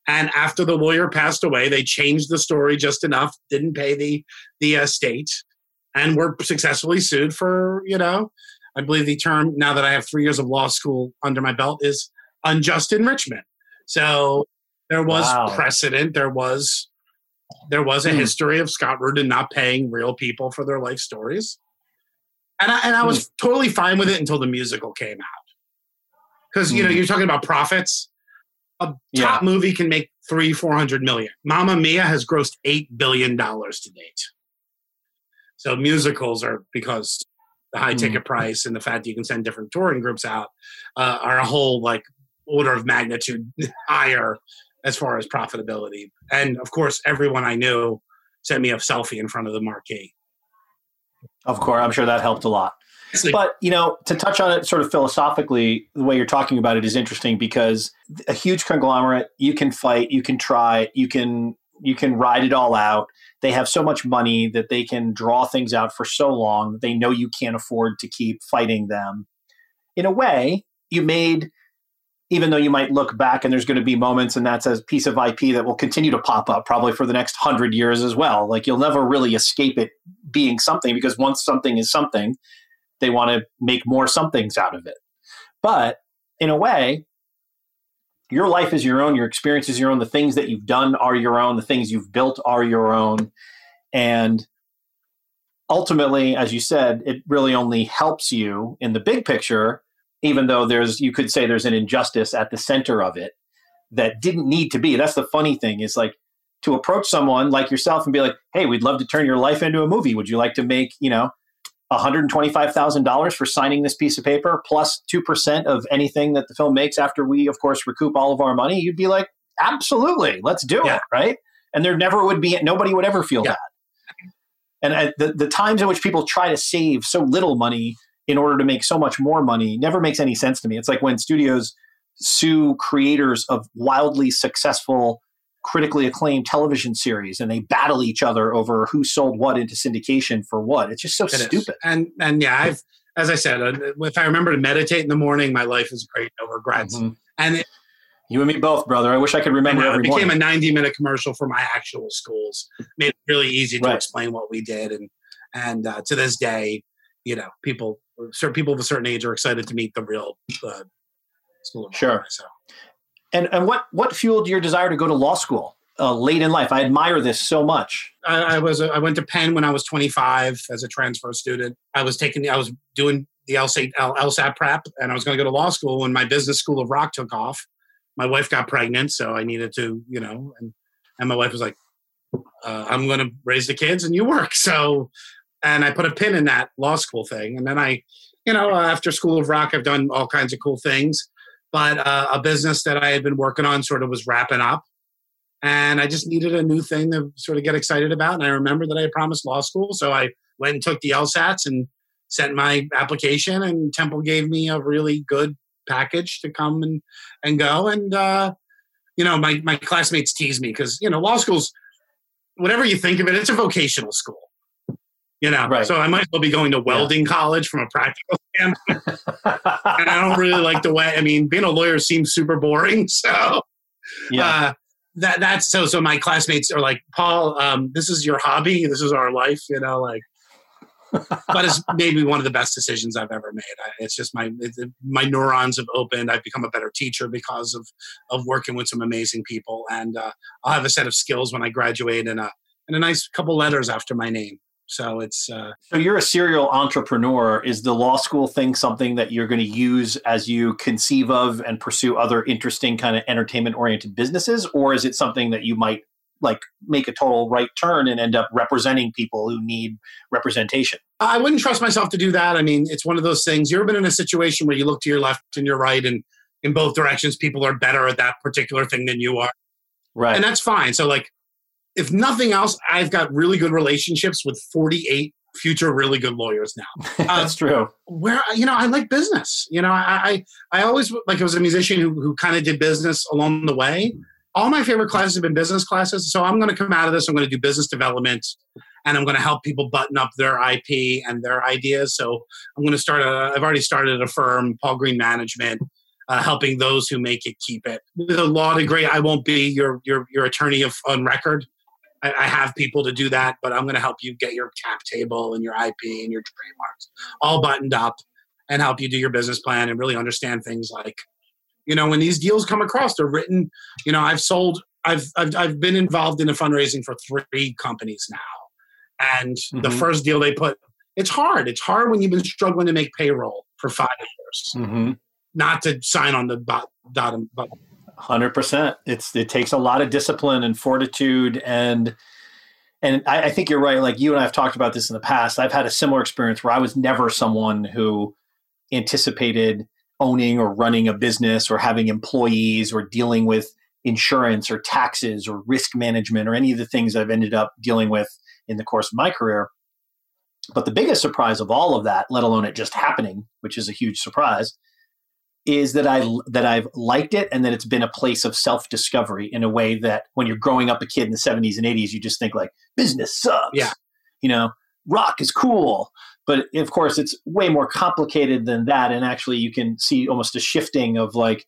And after the lawyer passed away, they changed the story just enough, didn't pay the the estate, and were successfully sued for you know, I believe the term now that I have three years of law school under my belt is unjust enrichment. So there was Wow. precedent. There was there was a Hmm. history of Scott Rudin not paying real people for their life stories. And I, and I was totally fine with it until the musical came out. Because, you know, Hmm. you're talking about profits. A top movie can make three, 400 million. Mamma Mia has grossed $8 billion to date. So musicals are because the high Hmm. ticket price and the fact that you can send different touring groups out uh, are a whole like order of magnitude higher as far as profitability. And of course, everyone I knew sent me a selfie in front of the marquee. Of course, I'm sure that helped a lot. But you know, to touch on it sort of philosophically, the way you're talking about it is interesting because a huge conglomerate, you can fight, you can try, you can you can ride it all out. They have so much money that they can draw things out for so long they know you can't afford to keep fighting them. In a way, you made even though you might look back and there's going to be moments and that's a piece of IP that will continue to pop up probably for the next hundred years as well. Like you'll never really escape it being something because once something is something, they want to make more somethings out of it. But in a way, your life is your own, your experience is your own, the things that you've done are your own, the things you've built are your own. And ultimately, as you said, it really only helps you in the big picture, even though there's, you could say there's an injustice at the center of it that didn't need to be. That's the funny thing is like to approach someone like yourself and be like, hey, we'd love to turn your life into a movie. Would you like to make, you know, $125,000 for signing this piece of paper plus 2% of anything that the film makes after we, of course, recoup all of our money, you'd be like, absolutely, let's do it, right? And there never would be, nobody would ever feel that. And uh, the, the times in which people try to save so little money in order to make so much more money never makes any sense to me. It's like when studios sue creators of wildly successful critically acclaimed television series and they battle each other over who sold what into syndication for what. It's just so It is. stupid. And and yeah, I've as I said, uh, if I remember to meditate in the morning, my life is great, no regrets. And it, You and me both, brother. I wish I could remember it became morning. a 90 minute commercial for my actual schools. Made it really easy to Right. explain what we did, and and uh, to this day, you know, people certain people of a certain age are excited to meet the real uh, school. Of Sure. So And and what what fueled your desire to go to law school uh, late in life? I admire this so much. I, I was I went to Penn when I was 25 as a transfer student. I was taking I was doing the LSAT LSAT prep, and I was going to go to law school when my business school of rock took off. My wife got pregnant, so I needed to, you know, and and my wife was like, uh, "I'm going to raise the kids, and you work." So, and I put a pin in that law school thing, and then I, you know, uh, after School of Rock, I've done all kinds of cool things, but uh, a business that I had been working on sort of was wrapping up and I just needed a new thing to sort of get excited about. And I remember that I had promised law school, so I went and took the LSATs and sent my application. And Temple gave me a really good package to come and and go. And uh, you know, my my classmates tease me because you know law schools, whatever you think of it, it's a vocational school. You know, Right. so I might as well be going to welding college from a practical standpoint. and I don't really like the way. I mean, being a lawyer seems super boring. So Yeah. uh, that that's so so my classmates are like paul um, this is your hobby this is our life you know like but it's maybe one of the best decisions i've ever made I, it's just my it, my neurons have opened i've become a better teacher because of of working with some amazing people and uh, i'll have a set of skills when i graduate and a and a nice couple letters after my name so it's uh, So you're a serial entrepreneur. Is the law school thing something that you're going to use as you conceive of and pursue other interesting kind of entertainment oriented businesses, or is it something that you might like make a total right turn and end up representing people who need representation? I wouldn't trust myself to do that. I mean, it's one of those things. You ever been in a situation where you look to your left and your right, and in both directions, people are better at that particular thing than you are, Right. and that's fine. So, like, if nothing else, I've got really good relationships with 48 future really good lawyers now. That's true. Where you know, I like business. You know, I I, I always like I was a musician who who kind of did business along the way. All my favorite classes have been business classes. So I'm going to come out of this. I'm going to do business development and I'm going to help people button up their IP and their ideas. So I'm going to start a, I've already started a firm, Paul Green Management, uh, helping those who make it keep it. With a law degree, I won't be your, your, your attorney of, on record. I, I have people to do that, but I'm going to help you get your cap table and your IP and your trademarks all buttoned up and help you do your business plan and really understand things like, you know, when these deals come across, they're written, you know, I've sold, I've, I've, I've been involved in the fundraising for three companies now. And the Mhm. first deal they put, it's hard. It's hard when you've been struggling to make payroll for five years, Mm-hmm. not to sign on the bot, bottom button. Hundred percent. It's it takes a lot of discipline and fortitude and and I, I think you're right. Like you and I have talked about this in the past. I've had a similar experience where I was never someone who anticipated owning or running a business or having employees or dealing with insurance or taxes or risk management or any of the things I've ended up dealing with in the course of my career. But the biggest surprise of all of that, let alone it just happening, which is a huge surprise, is that I that I've liked it and that it's been a place of self discovery in a way that when you're growing up a kid in the 70s and 80s, you just think like business sucks. Yeah. You know, rock is cool. But of course, it's way more complicated than that. And actually, you can see almost a shifting of like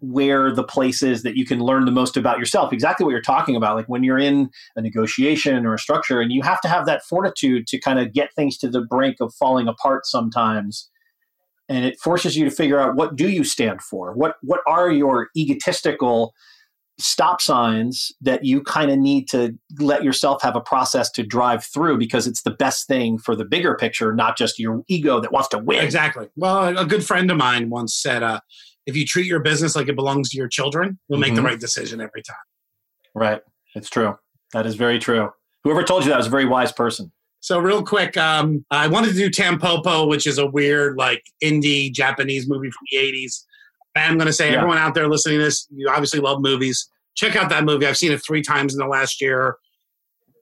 where the place is that you can learn the most about yourself. Exactly what you're talking about. Like when you're in a negotiation or a structure, and you have to have that fortitude to kind of get things to the brink of falling apart sometimes and it forces you to figure out what do you stand for what what are your egotistical stop signs that you kind of need to let yourself have a process to drive through because it's the best thing for the bigger picture not just your ego that wants to win Exactly. Well, a good friend of mine once said, uh, if you treat your business like it belongs to your children, you'll make the Mhm. right decision every time. right it's true that is very true whoever told you that was a very wise person So real quick, um, I wanted to do Tampopo, which is a weird like indie Japanese movie from the '80s. I'm going to say, Yeah. everyone out there listening to this, you obviously love movies. Check out that movie. I've seen it three times in the last year.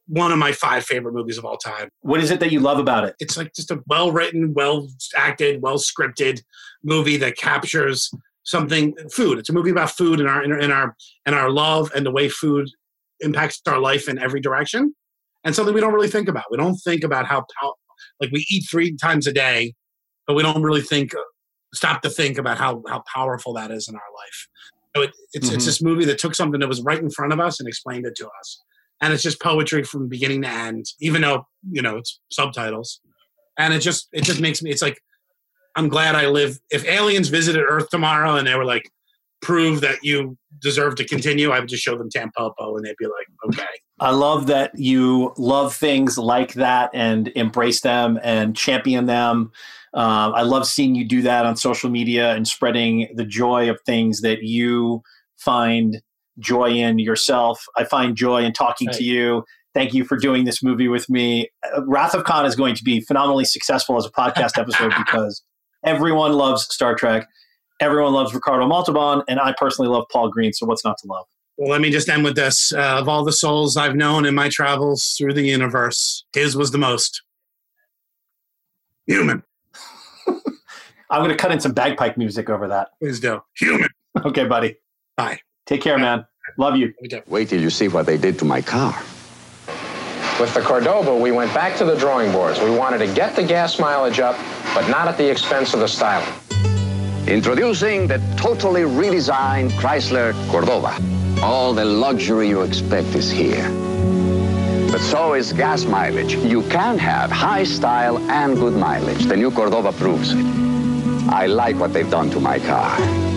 one of my five favorite movies of all time. What is it that you love about it? It's like just a well written, well acted, well scripted movie that captures something food. It's a movie about food and our in our and our love and the way food impacts our life in every direction. And something we don't really think about. We don't think about how like we eat three times a day, but we don't really think stop to think about how how powerful that is in our life. So it, it's mm-hmm. it's this movie that took something that was right in front of us and explained it to us. And it's just poetry from beginning to end, even though you know it's subtitles. And it just it just makes me. It's like I'm glad I live. If aliens visited Earth tomorrow and they were like, prove that you deserve to continue, I would just show them Tampopo and they'd be like, okay. I love that you love things like that and embrace them and champion them. Um, I love seeing you do that on social media and spreading the joy of things that you find joy in yourself. I find joy in talking right. to you. Thank you for doing this movie with me. Uh, Wrath of Khan is going to be phenomenally successful as a podcast episode because everyone loves Star Trek. Everyone loves Ricardo Montalban, and I personally love Paul Green. So what's not to love? Well, let me just end with this. Uh, of all the souls I've known in my travels through the universe, his was the most human. I'm going to cut in some bagpipe music over that. Please do. Human. Okay, buddy. Bye. Take care, man. Love you. Wait till you see what they did to my car. With the Cordoba, we went back to the drawing boards. We wanted to get the gas mileage up, but not at the expense of the styling. Introducing the totally redesigned Chrysler Cordoba. All the luxury you expect is here. But so is gas mileage. You can have high style and good mileage. The new Cordoba proves it. I like what they've done to my car.